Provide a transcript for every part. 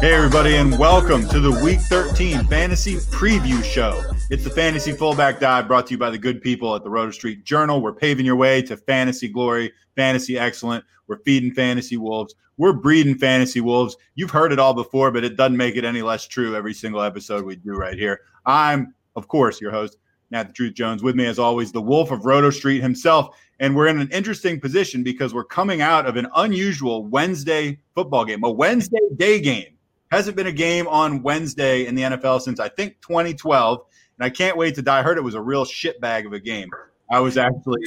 Hey, everybody, and welcome to the Week 13 Fantasy Preview Show. It's the Fantasy Fullback Dive brought to you by the good people at the Roto Street Journal. We're paving your way to fantasy glory, fantasy excellent. We're feeding fantasy wolves. We're breeding fantasy wolves. You've heard it all before, but it doesn't make it any less true every single episode we do right here. I'm, of course, your host, Nat the Truth Jones. With me, as always, the Wolf of Roto Street himself. And we're in an interesting position because we're coming out of an unusual Wednesday football game, a Wednesday day game. Hasn't been a game on Wednesday in the NFL since I think 2012. And I can't wait to die. I heard it was a real shitbag of a game. I was actually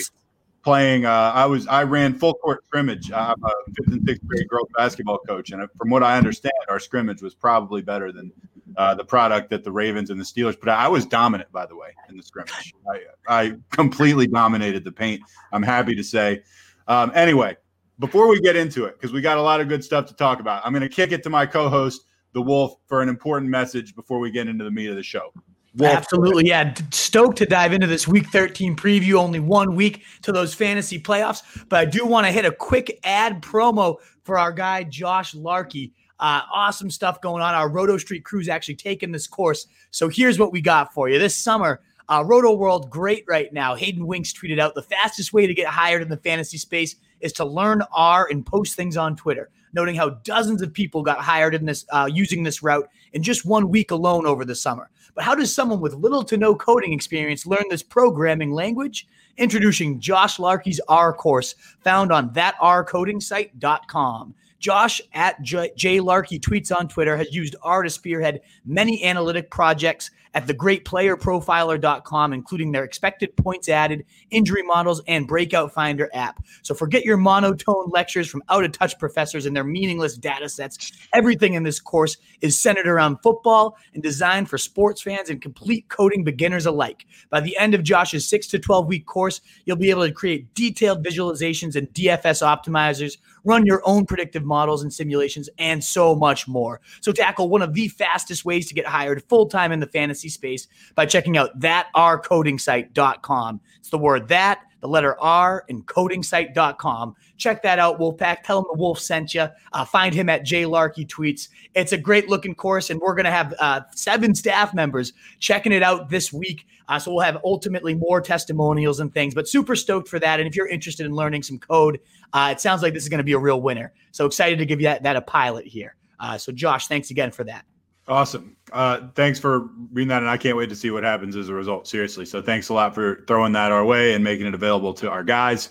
playing. Uh, I was I ran full court scrimmage. I'm a fifth and sixth grade girls basketball coach, and from what I understand, our scrimmage was probably better than uh, the product that the Ravens and the Steelers. But I was dominant, by the way, in the scrimmage. I, I completely dominated the paint. I'm happy to say. Um, anyway, before we get into it, because we got a lot of good stuff to talk about, I'm going to kick it to my co-host, the Wolf, for an important message before we get into the meat of the show. Wolf, Absolutely. Yeah. Stoked to dive into this week 13 preview. Only one week to those fantasy playoffs. But I do want to hit a quick ad promo for our guy, Josh Larkey. Uh, awesome stuff going on. Our Roto Street crew's actually taking this course. So here's what we got for you. This summer, uh, Roto World, great right now. Hayden Winks tweeted out the fastest way to get hired in the fantasy space is to learn R and post things on Twitter, noting how dozens of people got hired in this uh, using this route in just one week alone over the summer. How does someone with little to no coding experience learn this programming language? Introducing Josh Larkey's R course found on thatrcodingsite.com. Josh at J, J. Larkey tweets on Twitter has used R to spearhead many analytic projects at thegreatplayerprofiler.com, including their expected points added, injury models, and breakout finder app. So forget your monotone lectures from out of touch professors and their meaningless data sets. Everything in this course is centered around football and designed for sports fans and complete coding beginners alike. By the end of Josh's 6 to 12 week course, you'll be able to create detailed visualizations and DFS optimizers, run your own predictive models and simulations, and so much more. So tackle one of the fastest ways to get hired full time in the fantasy space by checking out thatrcodingsite.com. It's the word that, the letter R, and codingsite.com. Check that out, Wolfpack. Tell him the Wolf sent you. Uh, find him at J Larkey Tweets. It's a great looking course, and we're going to have uh, seven staff members checking it out this week. Uh, so we'll have ultimately more testimonials and things, but super stoked for that. And if you're interested in learning some code, uh, it sounds like this is going to be a real winner. So excited to give you that, that a pilot here. Uh, so Josh, thanks again for that. Awesome. Uh, thanks for reading that, and I can't wait to see what happens as a result. Seriously. So thanks a lot for throwing that our way and making it available to our guys.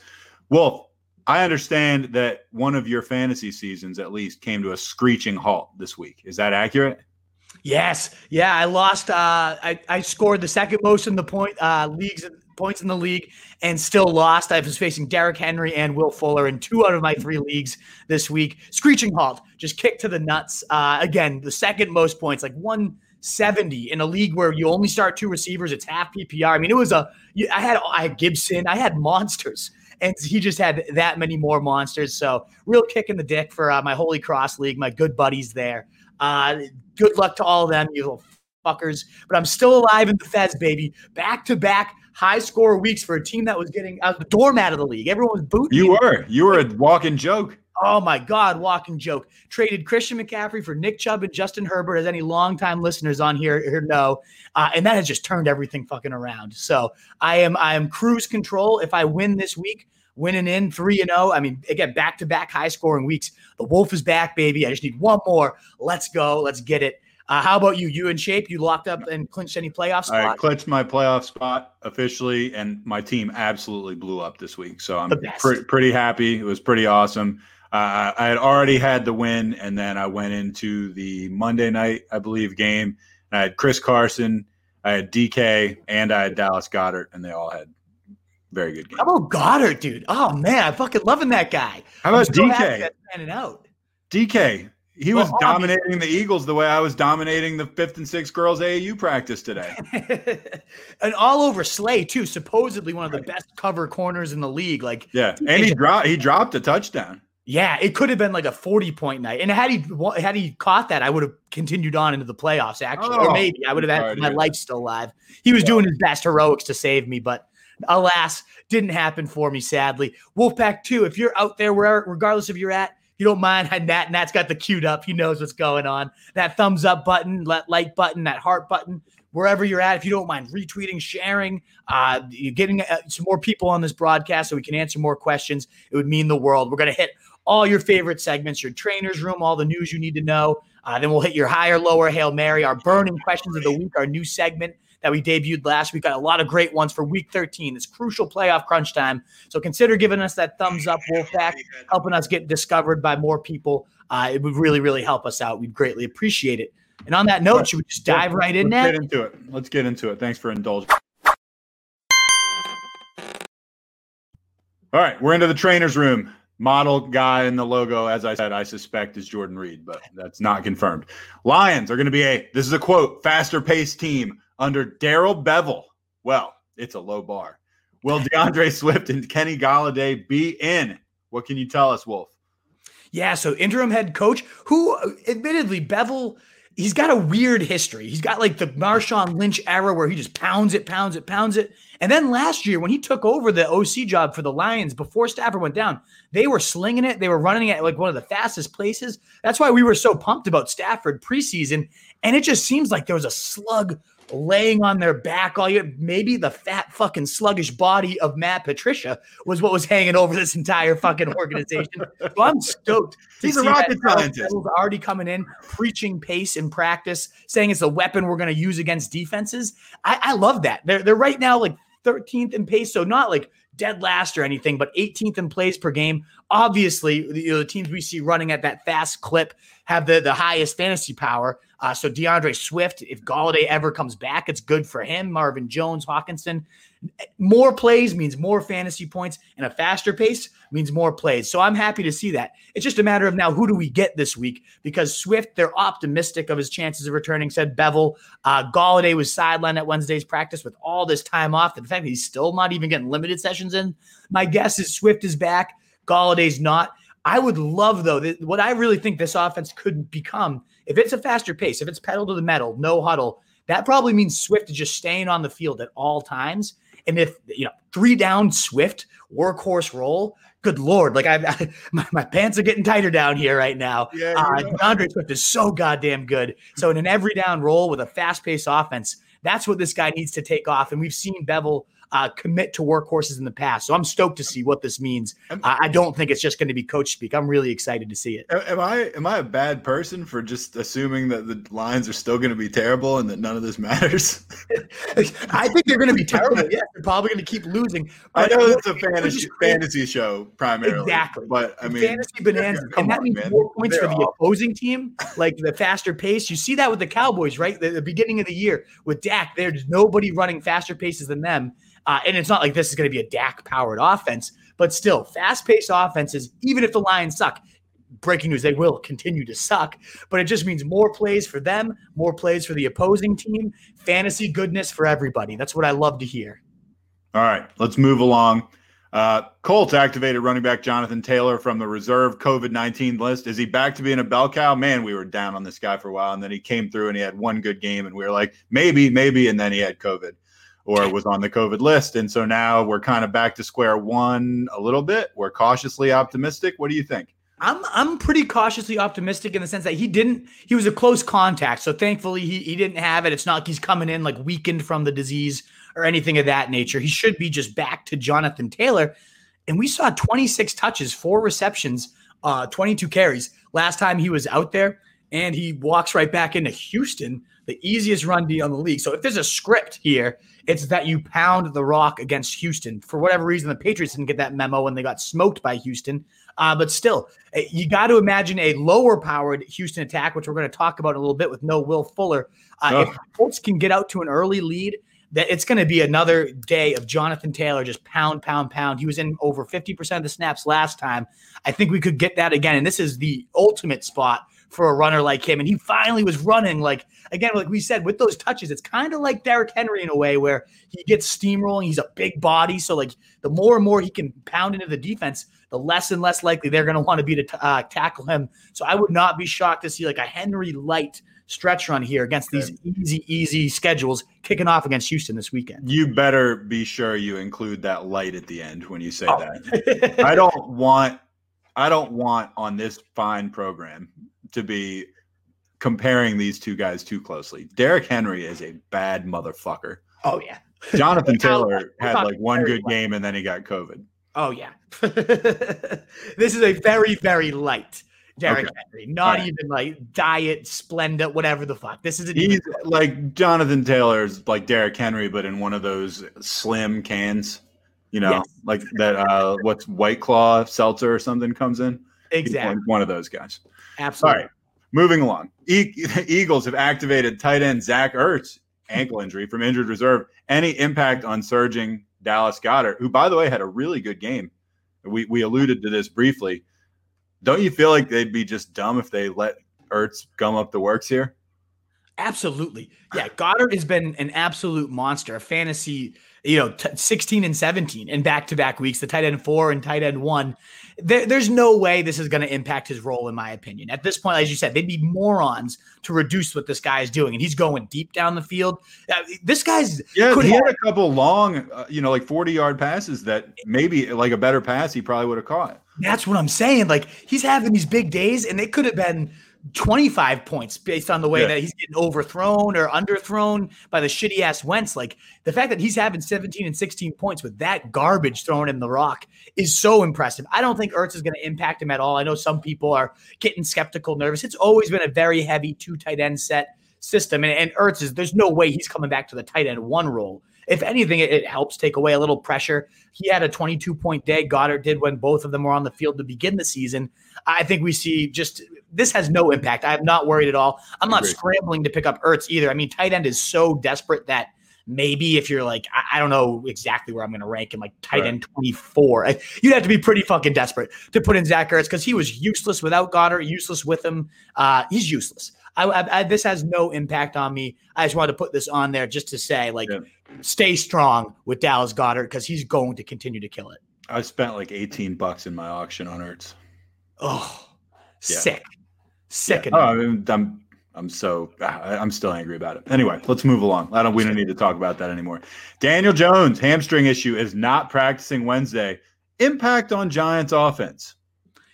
Wolf, I understand that one of your fantasy seasons, at least, came to a screeching halt this week. Is that accurate? Yes. Yeah, I lost. Uh, I, I scored the second most in the point uh, leagues points in the league and still lost. I was facing Derrick Henry and Will Fuller in two out of my three leagues this week. Screeching halt, just kicked to the nuts. Uh, again, the second most points, like 170 in a league where you only start two receivers. It's half PPR. I mean, it was a. I had I had Gibson. I had monsters. And he just had that many more monsters. So, real kick in the dick for uh, my Holy Cross League, my good buddies there. Uh, good luck to all of them, you little fuckers. But I'm still alive in the Fez, baby. Back to back high score weeks for a team that was getting out the doormat of the league. Everyone was booting. You were. You were a walking joke. Oh my God, walking joke. Traded Christian McCaffrey for Nick Chubb and Justin Herbert, as any longtime listeners on here, here know. Uh, and that has just turned everything fucking around. So I am I am cruise control. If I win this week, winning in three and zero. I mean, again, back to back high scoring weeks. The Wolf is back, baby. I just need one more. Let's go. Let's get it. Uh, how about you? You in shape? You locked up and clinched any playoff spot? I clinched my playoff spot officially, and my team absolutely blew up this week. So I'm pretty happy. It was pretty awesome. Uh, I had already had the win, and then I went into the Monday night, I believe, game. And I had Chris Carson, I had DK, and I had Dallas Goedert, and they all had very good games. How about Goedert, dude? Oh man, I'm fucking loving that guy. How about DK? that's panning out. DK, he was well, dominating the Eagles the way I was dominating the fifth and sixth girls AAU practice today. and all over Slay too, supposedly one of the best cover corners in the league. Like yeah, and he dropped he dropped a touchdown. Yeah, it could have been like a 40 point night. And had he had he caught that, I would have continued on into the playoffs, actually. Oh, or maybe I would have had my life still alive. He was yeah. doing his best heroics to save me, but alas, didn't happen for me, sadly. Wolfpack 2, if you're out there, where regardless of you're at, you don't mind Nat. Nat's got the queued up. He knows what's going on. That thumbs up button, that like button, that heart button, wherever you're at. If you don't mind retweeting, sharing, uh, you're getting uh, some more people on this broadcast so we can answer more questions, it would mean the world. We're going to hit all your favorite segments, your trainer's room, all the news you need to know. Uh, then we'll hit your higher, lower, Hail Mary, our burning questions of the week, our new segment that we debuted last week. Got a lot of great ones for week 13. It's crucial playoff crunch time. So consider giving us that thumbs up, Wolfpack, helping us get discovered by more people. Uh, it would really, really help us out. We'd greatly appreciate it. And on that note, should we just dive right in Let's Get into it. Let's get into it. Thanks for indulging. All right, we're into the trainer's room model guy in the logo, as I said, I suspect is Jordan Reed, but that's not confirmed. Lions are going to be a, this is a quote, faster paced team under Darrell Bevell. Well, it's a low bar. Will DeAndre Swift and Kenny Golladay be in? What can you tell us, Wolf? Yeah, so interim head coach, who admittedly, Bevell he's got a weird history. He's got like the Marshawn Lynch era where he just pounds it, pounds it, pounds it. And then last year, when he took over the OC job for the Lions before Stafford went down, they were slinging it. They were running it like one of the fastest places. That's why we were so pumped about Stafford preseason. And it just seems like there was a slug laying on their back all year. Maybe the fat fucking sluggish body of Matt Patricia was what was hanging over this entire fucking organization. so I'm stoked. He's a rocket scientist. Already coming in, preaching pace in practice, saying it's a weapon we're going to use against defenses. I, I love that. They're they're right now like 13th in pace, so not like dead last or anything, but 18th in plays per game. Obviously, the, you know, the teams we see running at that fast clip have the, the highest fantasy power. Uh, so DeAndre Swift, if Golladay ever comes back, it's good for him. Marvin Jones, Hockenson, More plays means more fantasy points, and a faster pace means more plays. So I'm happy to see that. It's just a matter of now who do we get this week? Because Swift, they're optimistic of his chances of returning, said Bevell. Uh, Golladay was sidelined at Wednesday's practice with all this time off. The fact that he's still not even getting limited sessions in. My guess is Swift is back. Golladay's not. I would love, though, that what I really think this offense could become if it's a faster pace, if it's pedal to the metal, no huddle, that probably means Swift is just staying on the field at all times. And if you know three down Swift workhorse roll, good lord, like I, I my, my, pants are getting tighter down here right now. Yeah, uh, D'Andre Swift is so goddamn good. So in an every down roll with a fast paced offense, that's what this guy needs to take off. And we've seen Bevell uh, commit to workhorses in the past. So I'm stoked to see what this means. Uh, I don't think it's just going to be coach speak. I'm really excited to see it. Am I am I a bad person for just assuming that the lines are still going to be terrible and that none of this matters? I think they're going to be terrible. Yeah, they're probably going to keep losing. I know it's a fantasy fantasy show primarily. Exactly. But I mean, fantasy bonanza, and that on, means man. more points they're for the opposing team, like the faster pace. You see that with the Cowboys, right? The, the beginning of the year with Dak, there's nobody running faster paces than them. Uh, and it's not like this is going to be a Dak powered offense, but still, fast paced offenses, even if the Lions suck, breaking news, they will continue to suck, but it just means more plays for them, more plays for the opposing team, fantasy goodness for everybody. That's what I love to hear. All right, let's move along. Uh, Colts activated running back Jonathan Taylor from the reserve COVID 19 list. Is he back to being a bell cow? Man, we were down on this guy for a while, and then he came through and he had one good game, and we were like, maybe, maybe, and then he had COVID or was on the COVID list. And so now we're kind of back to square one a little bit. We're cautiously optimistic. What do you think? I'm I'm pretty cautiously optimistic in the sense that he didn't he was a close contact. So thankfully he he didn't have it. It's not like he's coming in like weakened from the disease or anything of that nature. He should be just back to Jonathan Taylor. And we saw 26 touches, four receptions, uh, 22 carries last time he was out there. And he walks right back into Houston, the easiest run D on the league. So if there's a script here, it's that you pound the rock against Houston. For whatever reason, the Patriots didn't get that memo when they got smoked by Houston. Uh, but still, eh, you got to imagine a lower powered Houston attack, which we're going to talk about in a little bit with no Will Fuller. Uh, oh. If Colts can get out to an early lead, that it's going to be another day of Jonathan Taylor just pound, pound, pound. He was in over 50% of the snaps last time. I think we could get that again. And this is the ultimate spot for a runner like him. And he finally was running like again, like we said, with those touches, it's kind of like Derrick Henry in a way where he gets steamrolling. He's a big body, so like the more and more he can pound into the defense, the less and less likely they're going to want to be to uh, tackle him. So I would not be shocked to see like a Henry light stretch run here against these easy, easy schedules kicking off against Houston this weekend. You better be sure you include that light at the end when you say Oh. that. I don't want I don't want on this fine program to be comparing these two guys too closely. Derrick Henry is a bad motherfucker. oh yeah. Jonathan Taylor had like one good game and then he got COVID. Oh yeah. this is a very, very light Derrick Okay. Henry. Not right. even like diet, Splenda, whatever the fuck. This even He's like Jonathan Taylor's like Derrick Henry, but in one of those slim cans, you know, Yes. like that uh what's White Claw seltzer or something comes in. Exactly one- one of those guys. All absolutely. right, moving along. E- Eagles have activated tight end Zach Ertz, ankle injury from injured reserve. Any impact on surging Dallas Goedert, who, by the way, had a really good game. We, we alluded to this briefly. Don't you feel like they'd be just dumb if they let Ertz gum up the works here? Absolutely. Yeah. Goedert has been an absolute monster, a fantasy, you know, t- 16 and 17 in back to back weeks, the tight end four and tight end one. There, there's no way this is going to impact his role, in my opinion. At this point, as you said, they'd be morons to reduce what this guy is doing. And he's going deep down the field. Uh, this guy's, Yeah, Could he have- had a couple long, uh, you know, like 40 yard passes that maybe like a better pass he probably would have caught. that's what I'm saying. Like he's having these big days, and they could have been 25 points based on the way Yeah. that he's getting overthrown or underthrown by the shitty ass Wentz. Like the fact that he's having 17 and 16 points with that garbage thrown in the rock is so impressive. I don't think Ertz is going to impact him at all. I know some people are getting skeptical, nervous. It's always been a very heavy two tight end set system, and, and Ertz is there's no way he's coming back to the tight end one role. If anything, it, it helps take away a little pressure. He had a 22 point day. Goedert did when both of them were on the field to begin the season. I think we see just this has no impact. I'm not worried at all. I'm not scrambling to pick up Ertz either. I mean, tight end is so desperate that maybe if you're like, I, I don't know exactly where I'm going to rank him, like tight Right. end 24, I- you'd have to be pretty fucking desperate to put in Zach Ertz because he was useless without Goedert, useless with him. Uh, he's useless. I- this has no impact on me. I just wanted to put this on there just to say, like, Yeah. stay strong with Dallas Goedert because he's going to continue to kill it. I spent like 18 bucks in my auction on Ertz. Oh, Yeah. sick, sick. Oh, I mean, I'm I'm so I'm still angry about it. Anyway, let's move along. I don't. We don't need to talk about that anymore. Daniel Jones hamstring issue is not practicing Wednesday. Impact on Giants offense.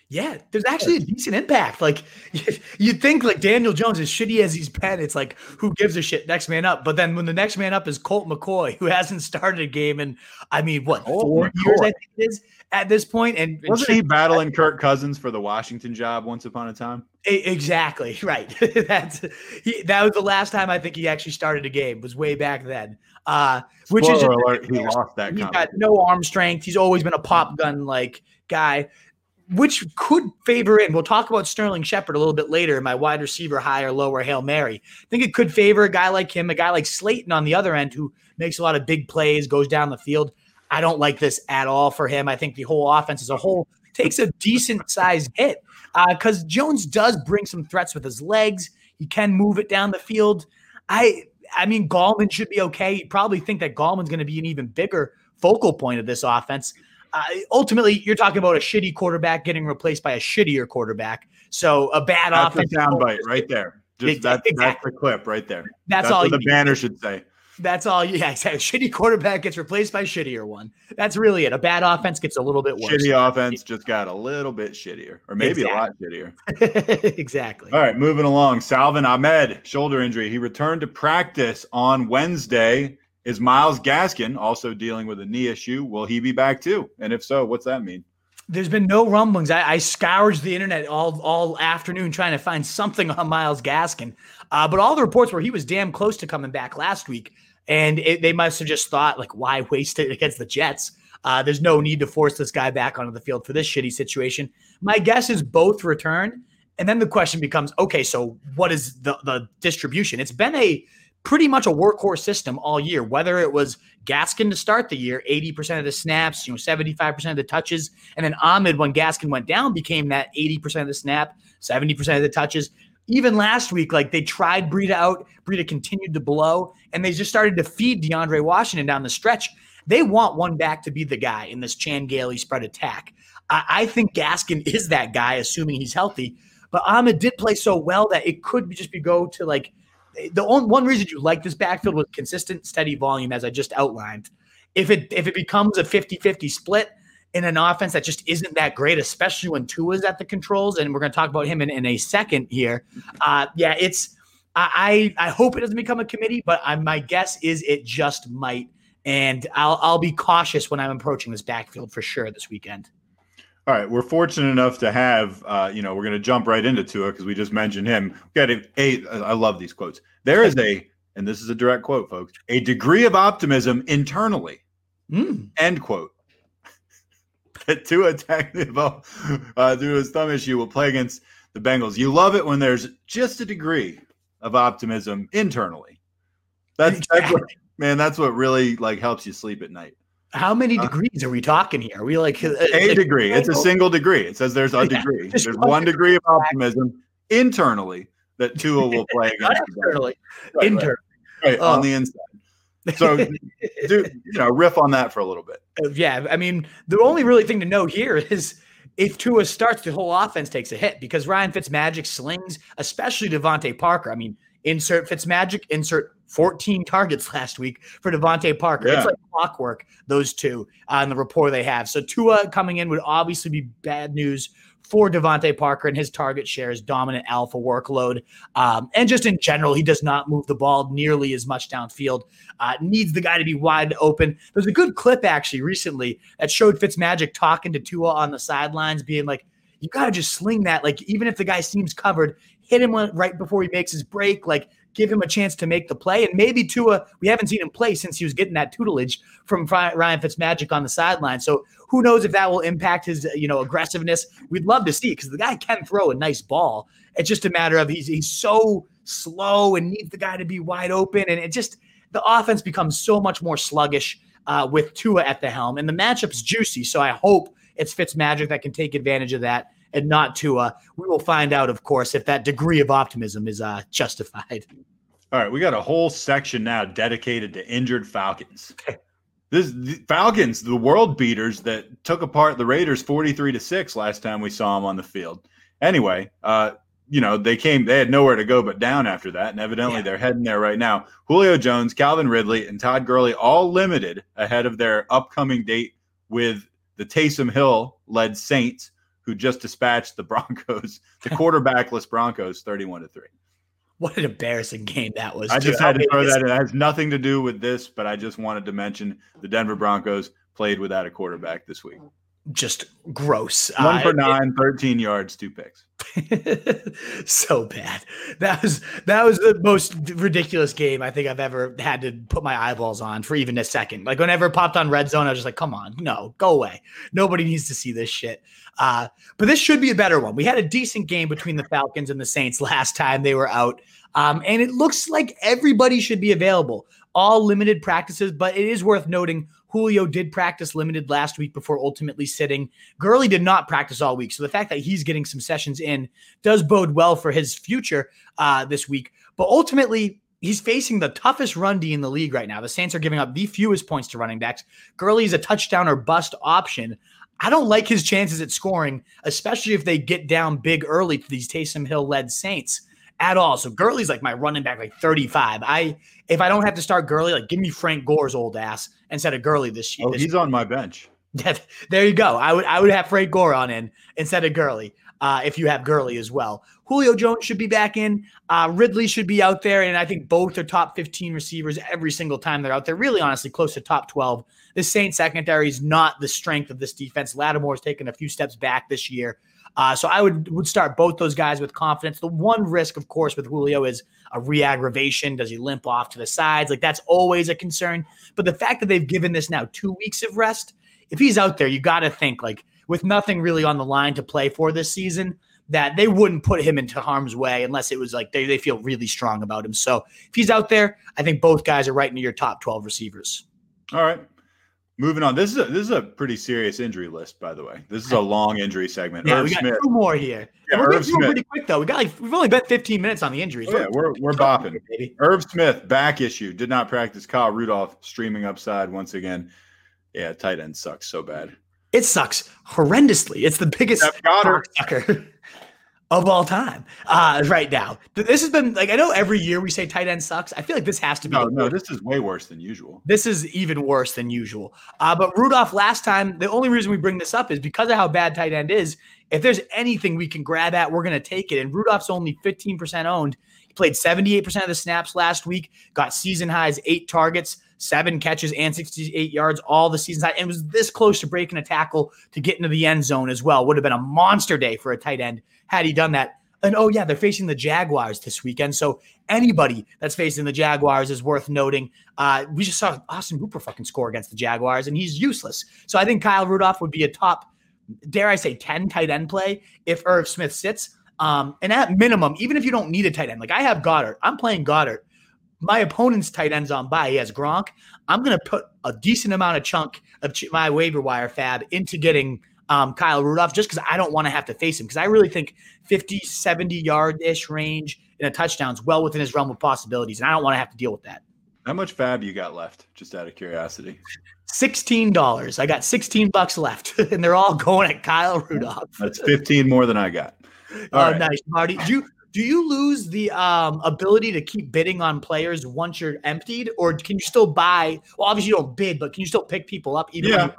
Yeah, there's actually a decent impact. Like you'd think, like Daniel Jones, as shitty as he's been, it's like who gives a shit? Next man up. But then when the next man up is Colt McCoy, who hasn't started a game in, I mean, what Colt four years? I think it is at this point. And and Wasn't he battling Kirk Cousins for the Washington job once upon a time? Exactly right. That's he, that was the last time I think he actually started a game. Was way back then. Uh, which Spoiler just- alert, he lost that. He's got no arm strength. He's always been a pop gun like guy, which could favor in. We'll talk about Sterling Shepard a little bit later in my wide receiver high or lower Hail Mary. I think it could favor a guy like him, a guy like Slayton on the other end who makes a lot of big plays, goes down the field. I don't like this at all for him. I think the whole offense as a whole takes a decent sized hit because Jones does bring some threats with his legs. He can move it down the field. I I mean, Gallman should be okay. You probably think that Gallman's going to be an even bigger focal point of this offense. Uh, ultimately, you're talking about a shitty quarterback getting replaced by a shittier quarterback. So a bad That's offense. soundbite right there. Just Ex- that, that's the clip right there. That's, all what the need. banner should say. That's all. Yeah, exactly. Shitty quarterback gets replaced by shittier one. That's really it. A bad offense gets a little bit worse. Shitty offense just got a little bit shittier, or maybe a lot shittier. exactly. All right, moving along. Salvon Ahmed, shoulder injury. He returned to practice on Wednesday. Is Myles Gaskin also dealing with a knee issue? Will he be back too? And if so, what's that mean? There's been no rumblings. I, I scourged the internet all all afternoon trying to find something on Myles Gaskin, uh, but all the reports were he was damn close to coming back last week, and it, they must have just thought like, why waste it against the Jets? Uh, there's no need to force this guy back onto the field for this shitty situation. My guess is both return, and then the question becomes, okay, so what is the the distribution? It's been a pretty much a workhorse system all year. Whether it was Gaskin to start the year, 80% of the snaps, you know, 75% of the touches, and then Ahmed when Gaskin went down became that 80% of the snap, 70% of the touches. Even last week, like they tried Breida out, Breida continued to blow, and they just started to feed DeAndre Washington down the stretch. They want one back to be the guy in this Chan Gailey spread attack. I, I think Gaskin is that guy, assuming he's healthy. But Ahmed did play so well that it could just be go to like the only one reason you like this backfield was consistent, steady volume, as I just outlined. If it if it becomes a 50-50 split in an offense that just isn't that great, especially when Tua's at the controls, and we're going to talk about him in, in a second here. Uh, yeah, it's I I hope it doesn't become a committee, but I, my guess is it just might, and I'll I'll be cautious when I'm approaching this backfield for sure this weekend. All right, we're fortunate enough to have, uh, you know, we're going to jump right into Tua because we just mentioned him. We got a, a, I love these quotes. There is a, and this is a direct quote, folks, a degree of optimism internally. Mm. End quote. That Tua Tagovailoa, uh, due to his thumb issue, will play against the Bengals. You love it when there's just a degree of optimism internally. That's, that's what, man. That's what really like helps you sleep at night. How many uh, degrees are we talking here? Are we like a, a degree? It's a single degree. It says there's a degree. There's one degree of optimism internally that Tua will play against. externally, right, internally, right, on the inside. So, do you know, riff on that for a little bit. Uh, yeah, I mean, the only really thing to note here is if Tua starts, the whole offense takes a hit because Ryan Fitzmagic slings, especially DeVante Parker. I mean, insert Fitzmagic, insert 14 targets last week for DeVante Parker. Yeah. It's like clockwork, those two and the rapport they have. So Tua coming in would obviously be bad news for DeVante Parker and his target share, shares dominant alpha workload. Um, and just in general, he does not move the ball nearly as much downfield. Uh, needs the guy to be wide open. There's a good clip actually recently that showed Fitzmagic talking to Tua on the sidelines, being like, you got to just sling that. Like, even if the guy seems covered, hit him right before he makes his break. Like, give him a chance to make the play. And maybe Tua, we haven't seen him play since he was getting that tutelage from Ryan Fitzmagic on the sideline. So who knows if that will impact his, you know, aggressiveness? We'd love to see because the guy can throw a nice ball. It's just a matter of he's he's so slow and needs the guy to be wide open, and it just the offense becomes so much more sluggish uh, with Tua at the helm, and the matchup's juicy. So I hope it's Fitzmagic that can take advantage of that and not Tua. We will find out, of course, if that degree of optimism is uh, justified. All right, we got a whole section now dedicated to injured Falcons. This the Falcons, the world beaters that took apart the Raiders 43 to 6 last time we saw them on the field. Anyway, uh, you know, they came, they had nowhere to go but down after that. And evidently yeah. they're heading there right now. Julio Jones, Calvin Ridley, and Todd Gurley all limited ahead of their upcoming date with the Taysom Hill led Saints who just dispatched the Broncos, the quarterbackless Broncos, 31 to 3. What an embarrassing game that was. I just had to throw that in. It has nothing to do with this, but I just wanted to mention the Denver Broncos played without a quarterback this week. Just gross. One for nine, 13 yards, two picks. so bad. That was that was the most ridiculous game I think I've ever had to put my eyeballs on for even a second. Like whenever it popped on red zone, I was just like, come on, no, go away. Nobody needs to see this shit. Uh, but this should be a better one. We had a decent game between the Falcons and the Saints last time they were out. Um, and it looks like everybody should be available. All limited practices, but it is worth noting Julio did practice limited last week before ultimately sitting. Gurley did not practice all week. So the fact that he's getting some sessions in does bode well for his future uh, this week. But ultimately, he's facing the toughest run D in the league right now. The Saints are giving up the fewest points to running backs. Gurley is a touchdown or bust option. I don't like his chances at scoring, especially if they get down big early to these Taysom Hill led Saints at all. So Gurley's like my running back, like 35. I if I don't have to start Gurley, like give me Frank Gore's old ass instead of Gurley this year. Oh, he's on my bench. there you go. I would I would have Frank Gore on in instead of Gurley. Uh, if you have Gurley as well. Julio Jones should be back in. Uh, Ridley should be out there. And I think both are top 15 receivers every single time they're out there. Really, honestly, close to top 12. The Saints secondary is not the strength of this defense. Lattimore's taken a few steps back this year. Uh, so I would would start both those guys with confidence. The one risk, of course, with Julio is a re-aggravation. Does he limp off to the sides? Like that's always a concern. But the fact that they've given this now two weeks of rest, if he's out there, you got to think like with nothing really on the line to play for this season, that they wouldn't put him into harm's way unless it was like they, they feel really strong about him. So if he's out there, I think both guys are right into your top 12 receivers. All right. Moving on. This is a this is a pretty serious injury list, by the way. This is a long injury segment. Yeah, Irv we got Smith. two more here. Yeah, we're Irv getting through 'em Smith. pretty quick though. We got like we've only bet 15 minutes on the injuries. Oh, yeah, we're we're bopping. baby. Irv Smith back issue did not practice. Kyle Rudolph streaming upside once again. Yeah, tight end sucks so bad. It sucks horrendously. It's the biggest Jeff sucker of all time uh, right now. This has been like I know every year we say tight end sucks. I feel like this has to be No, no, this is way worse than usual. This is even worse than usual. Uh, but Rudolph last time, the only reason we bring this up is because of how bad tight end is. If there's anything we can grab at, we're going to take it. And Rudolph's only 15% owned. He played 78% of the snaps last week, got season highs, eight targets, seven catches, and 68 yards, all the season and was this close to breaking a tackle to get into the end zone as well. Would have been a monster day for a tight end had he done that. And oh, yeah, they're facing the Jaguars this weekend. So anybody that's facing the Jaguars is worth noting. Uh, we just saw Austin Hooper fucking score against the Jaguars, and he's useless. So I think Kyle Rudolph would be a top, dare I say, 10 tight end play if Irv Smith sits. Um, and at minimum, even if you don't need a tight end, like I have Goedert, I'm playing Goedert. My opponent's tight end's on by. He has Gronk. I'm going to put a decent amount of chunk of ch- my waiver wire FAAB into getting um, Kyle Rudolph just because I don't want to have to face him. Because I really think 50, 70 yard ish range in a touchdown is well within his realm of possibilities. And I don't want to have to deal with that. How much FAAB you got left? Just out of curiosity. Sixteen dollars. I got sixteen bucks left, and they're all going at Kyle Rudolph. That's 15 more than I got. Oh, All right. nice, Marty. Do you do you lose the um, ability to keep bidding on players once you're emptied, or can you still buy? Well, obviously you don't bid, but can you still pick people up? Even Yeah.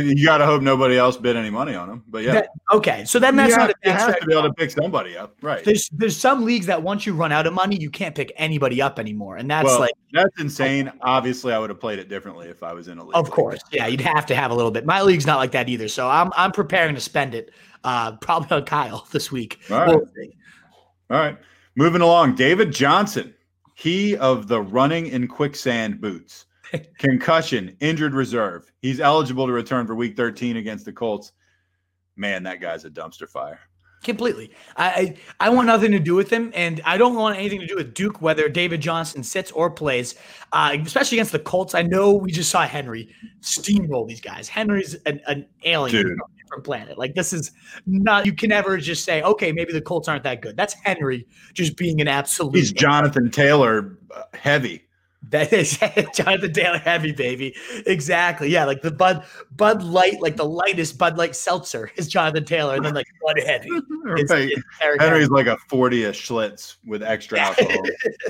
you? Got to hope nobody else bid any money on them. But yeah, That- okay, so then that's you not have, a you have to be able to pick somebody up. Right. There's there's some leagues that once you run out of money, you can't pick anybody up anymore, and that's well, like, that's insane. Obviously, I would have played it differently if I was in a league. of like course, yeah, you'd have to have a little bit. My league's not like that either, so I'm I'm preparing to spend it, uh, probably on Kyle this week. All right. We'll. All right. Moving along. David Johnson, he of the running in quicksand boots. Concussion, injured reserve. He's eligible to return for week 13 against the Colts. Man, that guy's a dumpster fire. Completely. I, I I want nothing to do with him, and I don't want anything to do with Duke, whether David Johnson sits or plays, uh, especially against the Colts. I know we just saw Henry steamroll these guys. Henry's an, an alien Dude. Different planet. Like this is not. You can never just say, okay, maybe the Colts aren't that good. That's Henry just being an absolute. He's Jonathan Taylor uh, heavy. That is Jonathan Taylor heavy, baby. Exactly. Yeah, like the Bud Bud Light, like the lightest Bud Light seltzer is Jonathan Taylor, and then like Bud Heavy. is- Right. is. Henry's like a 40 a Schlitz with extra alcohol.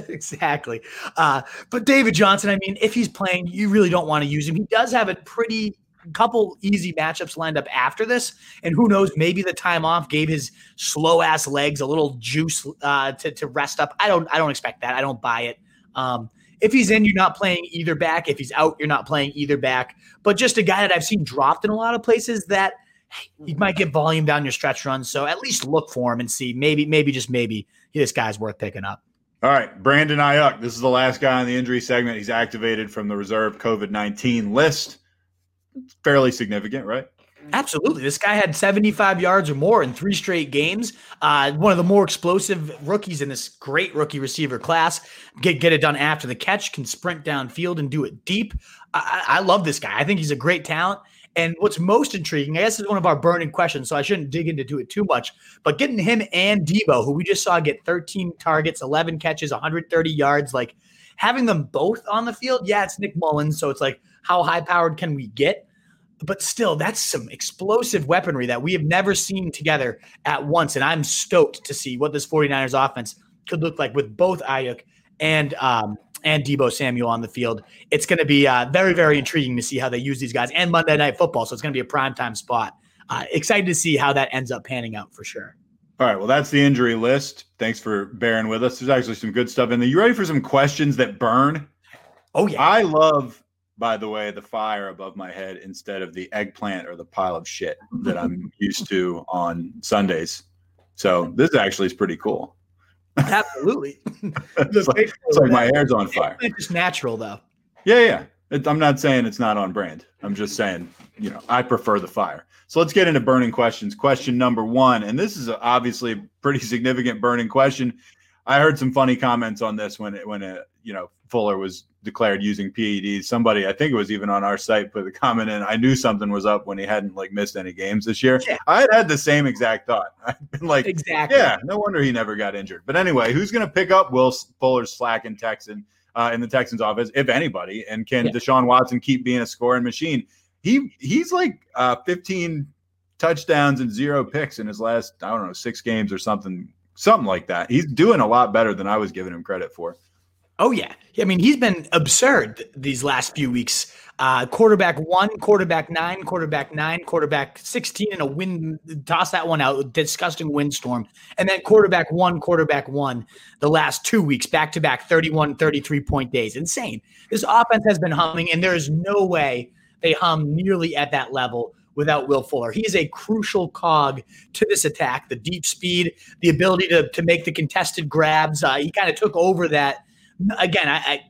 exactly. Uh, but David Johnson, I mean, if he's playing, you really don't want to use him. He does have a pretty couple easy matchups lined up after this, and who knows, maybe the time off gave his slow ass legs a little juice uh, to to rest up. I don't I don't expect that. I don't buy it. Um, if he's in, you're not playing either back. If he's out, you're not playing either back. But just a guy that I've seen dropped in a lot of places that he might get volume down your stretch run. So at least look for him and see maybe, maybe just maybe this guy's worth picking up. All right, Brandon Aiyuk. This is the last guy in the injury segment. He's activated from the reserve COVID 19 list. Fairly significant, right? Absolutely. This guy had 75 yards or more in three straight games. Uh, one of the more explosive rookies in this great rookie receiver class. Get, get it done after the catch, can sprint downfield and do it deep. I, I love this guy. I think he's a great talent. And what's most intriguing, I guess, is one of our burning questions, so I shouldn't dig into it too much. But getting him and Deebo, who we just saw get 13 targets, 11 catches, 130 yards, like having them both on the field, yeah, it's Nick Mullens. So it's like, how high powered can we get? But still, that's some explosive weaponry that we have never seen together at once. And I'm stoked to see what this 49ers offense could look like with both Aiyuk and um, and Deebo Samuel on the field. It's going to be uh, very, very intriguing to see how they use these guys and Monday Night Football. So it's going to be a primetime spot. Uh, excited to see how that ends up panning out for sure. All right, well, that's the injury list. Thanks for bearing with us. There's actually some good stuff in there. You ready for some questions that burn? Oh, yeah. I love, by the way, the fire above my head instead of the eggplant or the pile of shit that I'm used to on Sundays. So this actually is pretty cool. Absolutely. it's, like, it's like my hair's on fire. It's just natural, though. Yeah, yeah. It, I'm not saying it's not on brand. I'm just saying, you know, I prefer the fire. So let's get into burning questions. Question number one, and this is a, obviously a pretty significant burning question. I heard some funny comments on this when it, when it, you know Fuller was declared using PEDs. Somebody, I think it was even on our site, put a comment in. I knew something was up when he hadn't like missed any games this year. Yeah. I had had the same exact thought. I've been like, Exactly. yeah, no wonder he never got injured. But anyway, who's going to pick up Will Fuller's slack in Texan uh, in the Texans office, if anybody? And can Yeah. Deshaun Watson keep being a scoring machine? He he's like uh, 15 touchdowns and zero picks in his last I don't know six games or something something like that. He's doing a lot better than I was giving him credit for. Oh yeah, I mean he's been absurd these last few weeks. Uh, quarterback one, quarterback nine, quarterback nine, quarterback sixteen, and a wind. Toss that one out. Disgusting windstorm, and then quarterback one, quarterback one. The last two weeks, back to back, 31, 33 point days. Insane. This offense has been humming, and there is no way they hum nearly at that level without Will Fuller. He is a crucial cog to this attack. The deep speed, the ability to to make the contested grabs. Uh, he kind of took over that again, I, I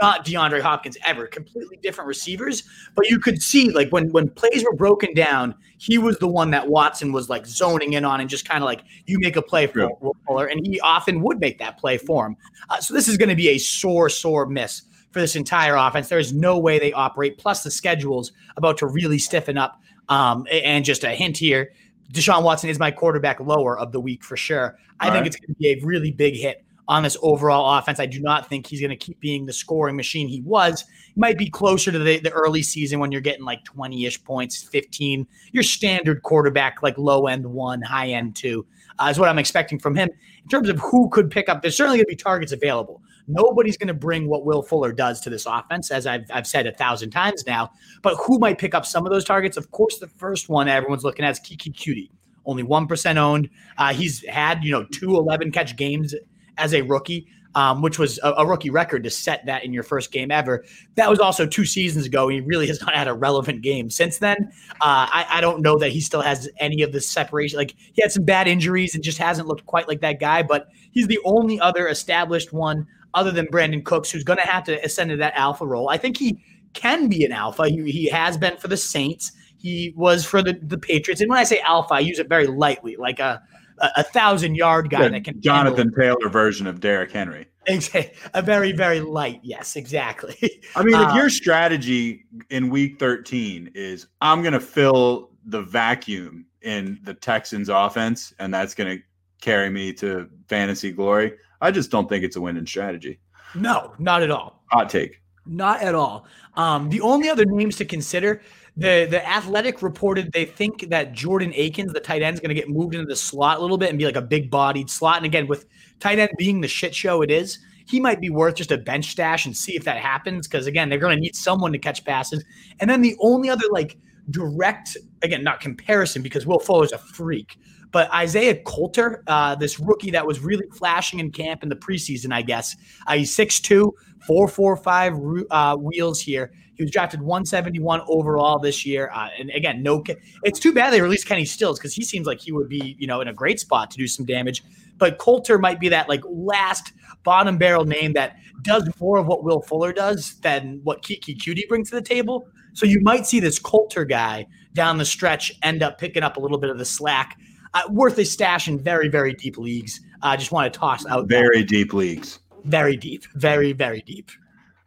not DeAndre Hopkins ever, completely different receivers, but you could see like when when plays were broken down, he was the one that Watson was like zoning in on and just kind of like you make a play for. Fuller, and he often would make that play for him. Uh, so this is going to be a sore, sore miss for this entire offense. There is no way they operate. Plus the schedule's about to really stiffen up. Um, and just a hint here, Deshaun Watson is my quarterback lower of the week for sure. I All think right. it's going to be a really big hit on this overall offense. I do not think he's going to keep being the scoring machine he was. He might be closer to the, the early season when you're getting like 20 ish points, 15. Your standard quarterback, like low end one, high end two, uh, is what I'm expecting from him. In terms of who could pick up, there's certainly going to be targets available. Nobody's going to bring what Will Fuller does to this offense, as I've, I've said a thousand times now. But who might pick up some of those targets? Of course, the first one everyone's looking at is Keke Coutee. Only 1% owned. Uh, he's had, you know, two 11 catch games as a rookie, um, which was a, a rookie record to set that in your first game ever. That was also two seasons ago. He really has not had a relevant game since then. Uh, I, I don't know that he still has any of the separation. Like he had some bad injuries and just hasn't looked quite like that guy, but he's the only other established one other than Brandin Cooks who's going to have to ascend to that alpha role. I think he can be an alpha. He, he has been for the Saints. He was for the, the Patriots. And when I say alpha, I use it very lightly, like a a, a thousand yard guy that can Jonathan Taylor version of Derrick Henry. handle- a very very light. Yes, exactly. I mean, Uh, if your strategy in week 13 is I'm going to fill the vacuum in the Texans offense and that's going to carry me to fantasy glory, I just don't think it's a winning strategy. no, not at all. Hot take. Not at all. Um, the only other names to consider, the the Athletic reported they think that Jordan Akins, the tight end, is going to get moved into the slot a little bit and be like a big bodied slot. And again, with tight end being the shit show it is, he might be worth just a bench stash and see if that happens. Because again, they're going to need someone to catch passes. And then the only other like direct, again, not comparison because Will Fuller's a freak. But Isaiah Coulter, uh, this rookie that was really flashing in camp in the preseason, I guess. Uh, he's 6'2, 445 ru- uh, wheels here. He was drafted 171 overall this year. Uh, and again, no, it's too bad they released Kenny Stills because he seems like he would be, you know, in a great spot to do some damage. But Coulter might be that like last bottom barrel name that does more of what Will Fuller does than what Keke Coutee brings to the table. So you might see this Coulter guy down the stretch end up picking up a little bit of the slack. Uh, worth a stash in very, very deep leagues. I just want to toss out that. Very deep leagues. very deep, very, very deep.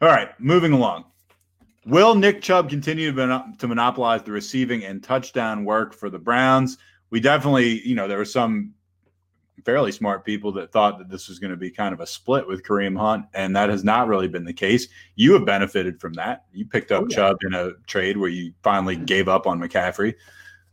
All right, moving along. Will Nick Chubb continue to monopolize the receiving and touchdown work for the Browns? We definitely, you know, there were some fairly smart people that thought that this was going to be kind of a split with Kareem Hunt, and that has not really been the case. You have benefited from that. You picked up Oh, yeah. Chubb in a trade where you finally gave up on McCaffrey.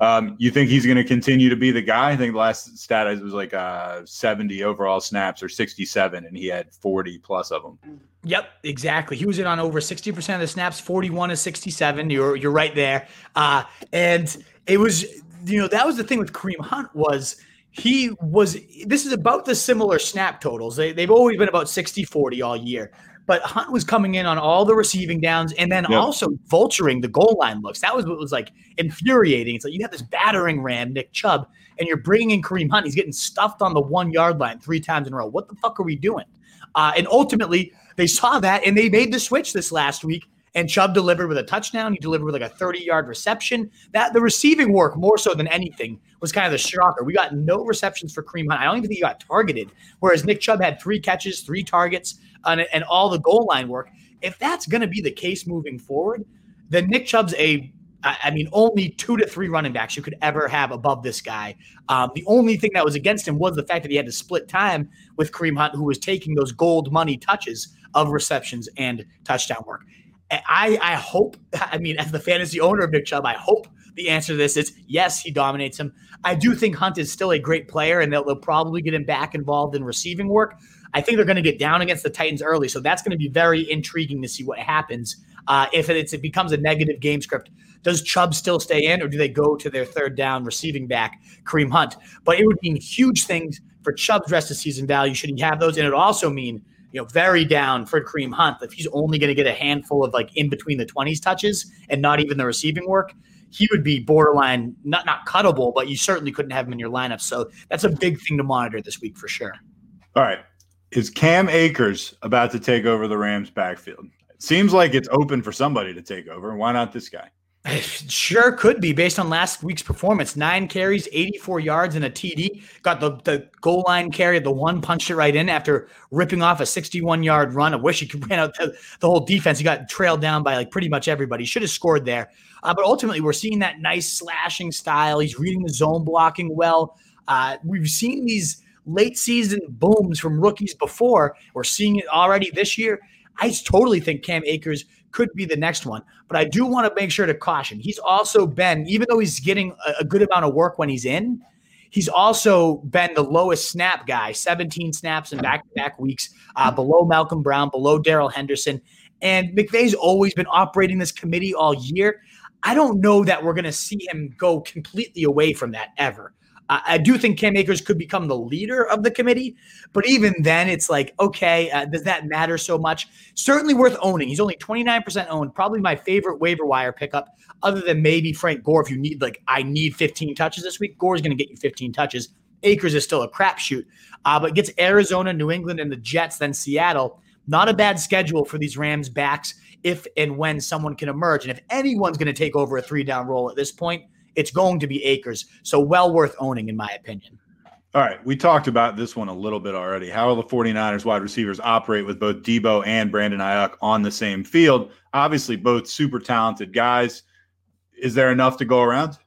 Um, you think he's going to continue to be the guy? I think the last stat was like uh, 70 overall snaps or 67, and he had 40 plus of them. Yep, exactly. He was in on over 60% of the snaps, 41 to 67. You're you're right there. Uh, and it was, you know, that was the thing with Kareem Hunt was he was this is about the similar snap totals. They, they've always been about 60 40 all year. But Hunt was coming in on all the receiving downs and then Yep. also vulturing the goal line looks. That was what was like infuriating. It's like you have this battering ram, Nick Chubb, and you're bringing in Kareem Hunt. He's getting stuffed on the one yard line three times in a row. What the fuck are we doing? Uh, and ultimately, they saw that and they made the switch this last week. And Chubb delivered with a touchdown. He delivered with like a 30 yard reception. That the receiving work, more so than anything, was kind of the shocker. We got no receptions for Kareem Hunt. I don't even think he got targeted. Whereas Nick Chubb had three catches, three targets, and, and all the goal line work. If that's going to be the case moving forward, then Nick Chubb's a I mean, only two to three running backs you could ever have above this guy. Um, the only thing that was against him was the fact that he had to split time with Kareem Hunt, who was taking those gold money touches of receptions and touchdown work. I, I hope, I mean, as the fantasy owner of Nick Chubb, I hope the answer to this is yes, he dominates him. I do think Hunt is still a great player and they'll, they'll probably get him back involved in receiving work. I think they're going to get down against the Titans early. So that's going to be very intriguing to see what happens. Uh, if it, it becomes a negative game script, does Chubb still stay in or do they go to their third down receiving back, Kareem Hunt? But it would mean huge things for Chubb's rest of season value should he have those. And it would also mean you know, very down for Kareem Hunt. If he's only going to get a handful of like in between the 20s touches and not even the receiving work, he would be borderline not not cuttable, but you certainly couldn't have him in your lineup. So that's a big thing to monitor this week for sure. All right. Is Cam Akers about to take over the Rams backfield? It seems like it's open for somebody to take over. Why not this guy? Sure could be based on last week's performance. Nine carries, 84 yards, and a TD. Got the, the goal line carry, the one punched it right in after ripping off a 61 yard run. I wish he could ran out the, the whole defense. He got trailed down by like pretty much everybody. Should have scored there. Uh, but ultimately, we're seeing that nice slashing style. He's reading the zone blocking well. Uh, we've seen these late season booms from rookies before. We're seeing it already this year. I totally think Cam Akers could be the next one. But I do want to make sure to caution. He's also been, even though he's getting a, good amount of work when he's in, he's also been the lowest snap guy 17 snaps in back to back weeks, uh, below Malcolm Brown, below Darrell Henderson. And McVay's always been operating this committee all year. I don't know that we're going to see him go completely away from that ever. I do think Cam Akers could become the leader of the committee, but even then, it's like, okay, uh, does that matter so much? Certainly worth owning. He's only 29% owned, probably my favorite waiver wire pickup, other than maybe Frank Gore. If you need, like, I need 15 touches this week, Gore's going to get you 15 touches. Akers is still a crapshoot, uh, but gets Arizona, New England, and the Jets, then Seattle. Not a bad schedule for these Rams backs if and when someone can emerge. And if anyone's going to take over a three down role at this point, it's going to be Akers. So well worth owning, in my opinion. All right. We talked about this one a little bit already. How will the 49ers wide receivers operate with both Deebo and Brandon Aiyuk on the same field? Obviously, both super talented guys. Is there enough to go around?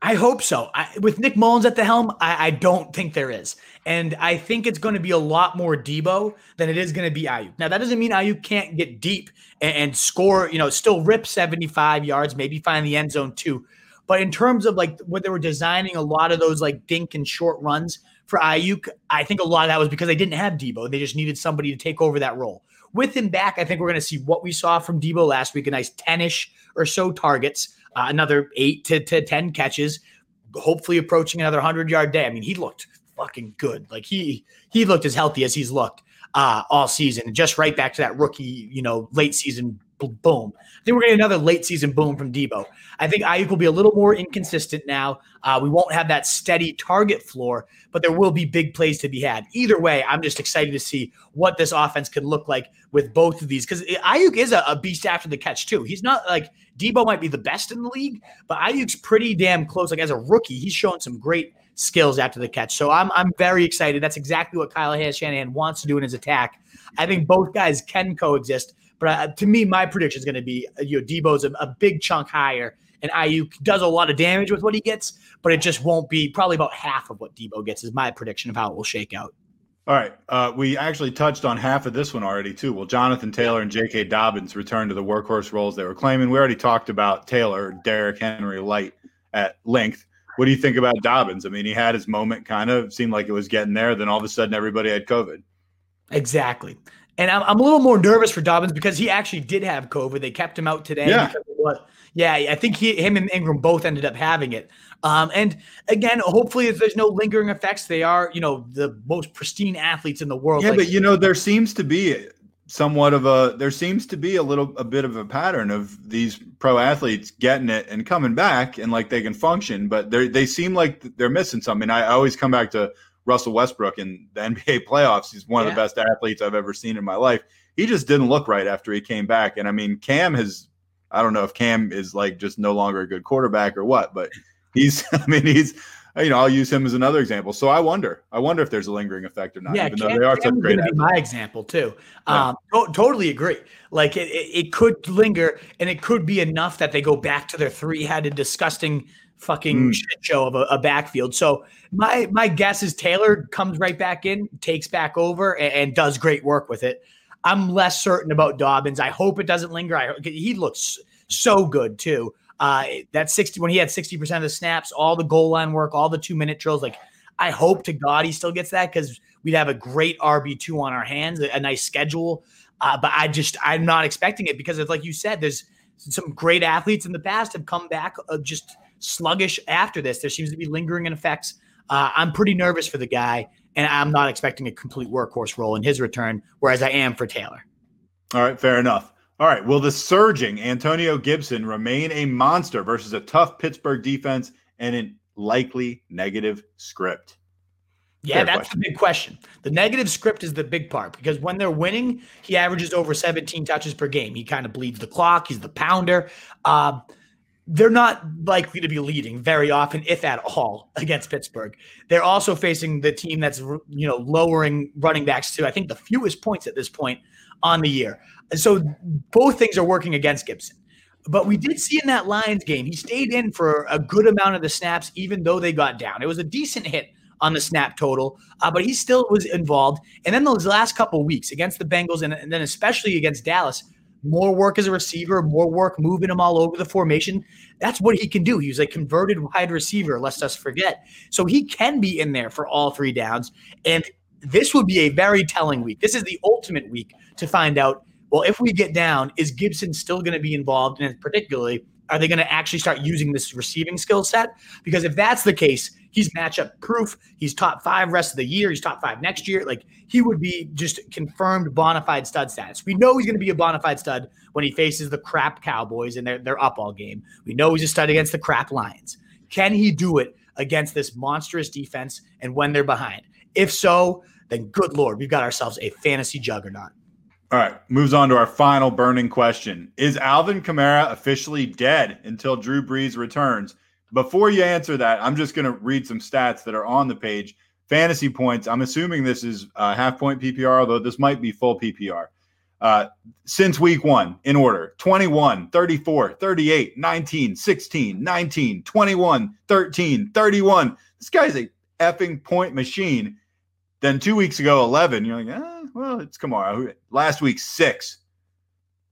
I hope so. I, with Nick Mullens at the helm, I, I, don't think there is. And I think it's going to be a lot more Deebo than it is going to be Aiyuk. Now, that doesn't mean Aiyuk can't get deep and, and score, you know, still rip 75 yards, maybe find the end zone too. But in terms of like what they were designing a lot of those like dink and short runs for Aiyuk, I think a lot of that was because they didn't have Deebo. They just needed somebody to take over that role. With him back, I think we're going to see what we saw from Deebo last week a nice 10 ish or so targets, uh, another eight to, to 10 catches, hopefully approaching another 100 yard day. I mean, he looked fucking good. Like he he looked as healthy as he's looked uh, all season, just right back to that rookie, you know, late season boom. I think we're getting another late season boom from Deebo. I think Aiyuk will be a little more inconsistent now. Uh, we won't have that steady target floor, but there will be big plays to be had. Either way, I'm just excited to see what this offense could look like with both of these because Aiyuk is a, a, beast after the catch too. He's not like Deebo might be the best in the league, but Aiyuk's pretty damn close. Like as a rookie, he's showing some great skills after the catch. So I'm I'm very excited. That's exactly what Kyle Shanahan wants to do in his attack. I think both guys can coexist. But uh, to me, my prediction is going to be uh, you know Deebo's a, a big chunk higher, and Aiyuk does a lot of damage with what he gets, but it just won't be probably about half of what Deebo gets. Is my prediction of how it will shake out. All right. Uh, we actually touched on half of this one already, too. Well, Jonathan Taylor and J.K. Dobbins return to the workhorse roles they were claiming. We already talked about Taylor, Derrick Henry light at length. What do you think about Dobbins? I mean, he had his moment, kind of seemed like it was getting there. Then all of a sudden, everybody had COVID. Exactly. And I'm, I'm a little more nervous for Dobbins because he actually did have COVID. They kept him out today. Yeah. Yeah, I think he, him and Ingram both ended up having it. Um, and again, hopefully, if there's no lingering effects. They are, you know, the most pristine athletes in the world. Yeah, like, but you know, there seems to be somewhat of a there seems to be a little a bit of a pattern of these pro athletes getting it and coming back and like they can function, but they they seem like they're missing something. I, I always come back to Russell Westbrook in the NBA playoffs. He's one Yeah. of the best athletes I've ever seen in my life. He just didn't look right after he came back. And I mean, Cam has, I don't know if Cam is like just no longer a good quarterback or what, but he's, I mean, he's, you know, I'll use him as another example. So I wonder, I wonder if there's a lingering effect or not, Yeah, even though Cam- they are Cam such great be my example too. Yeah. Um, to- totally agree. Like it, it, it could linger, and it could be enough that they go back to their three-headed, disgusting fucking Mm. shit show of a, a backfield. So my my guess is Taylor comes right back in, takes back over, and, and does great work with it. I'm less certain about Dobbins. I hope it doesn't linger. I, he looks so good too. Uh, that 60 when he had 60 percent of the snaps, all the goal line work, all the two minute drills. Like I hope to God he still gets that because we'd have a great RB two on our hands, a, a nice schedule. Uh, but I just I'm not expecting it because it's like you said, there's some great athletes in the past have come back uh, just sluggish after this. There seems to be lingering effects. Uh, I'm pretty nervous for the guy, and I'm not expecting a complete workhorse role in his return, whereas I am for Taylor. All right, fair enough. All right, will the surging Antonio Gibson remain a monster versus a tough Pittsburgh defense and an likely negative script? Yeah, Fair that's the big question. The negative script is the big part because when they're winning, he averages over 17 touches per game. He kind of bleeds the clock. He's the pounder. Um, they're not likely to be leading very often, if at all, against Pittsburgh. They're also facing the team that's you know lowering running backs to I think the fewest points at this point on the year. So both things are working against Gibson. But we did see in that Lions game, he stayed in for a good amount of the snaps, even though they got down. It was a decent hit on the snap total, uh, but he still was involved. And then those last couple weeks against the Bengals, and, and then especially against Dallas, more work as a receiver, more work moving him all over the formation. That's what he can do. He was a converted wide receiver, lest us forget. So he can be in there for all three downs. And this would be a very telling week. This is the ultimate week to find out well, if we get down, is Gibson still going to be involved? And particularly, are they going to actually start using this receiving skill set? Because if that's the case, he's matchup proof. He's top five rest of the year. He's top five next year. Like he would be just confirmed bona fide stud status. We know he's going to be a bona fide stud when he faces the crap Cowboys and they're, they're up all game. We know he's a stud against the crap Lions. Can he do it against this monstrous defense and when they're behind? If so, then good Lord, we've got ourselves a fantasy juggernaut. All right, moves on to our final burning question. Is Alvin Kamara officially dead until Drew Brees returns? Before you answer that, I'm just going to read some stats that are on the page. Fantasy points, I'm assuming this is uh, half point PPR, although this might be full PPR. Uh, since week one, in order 21, 34, 38, 19, 16, 19, 21, 13, 31. This guy's a effing point machine. Then two weeks ago, 11. You're like, ah, well, it's Kamara. Last week, six.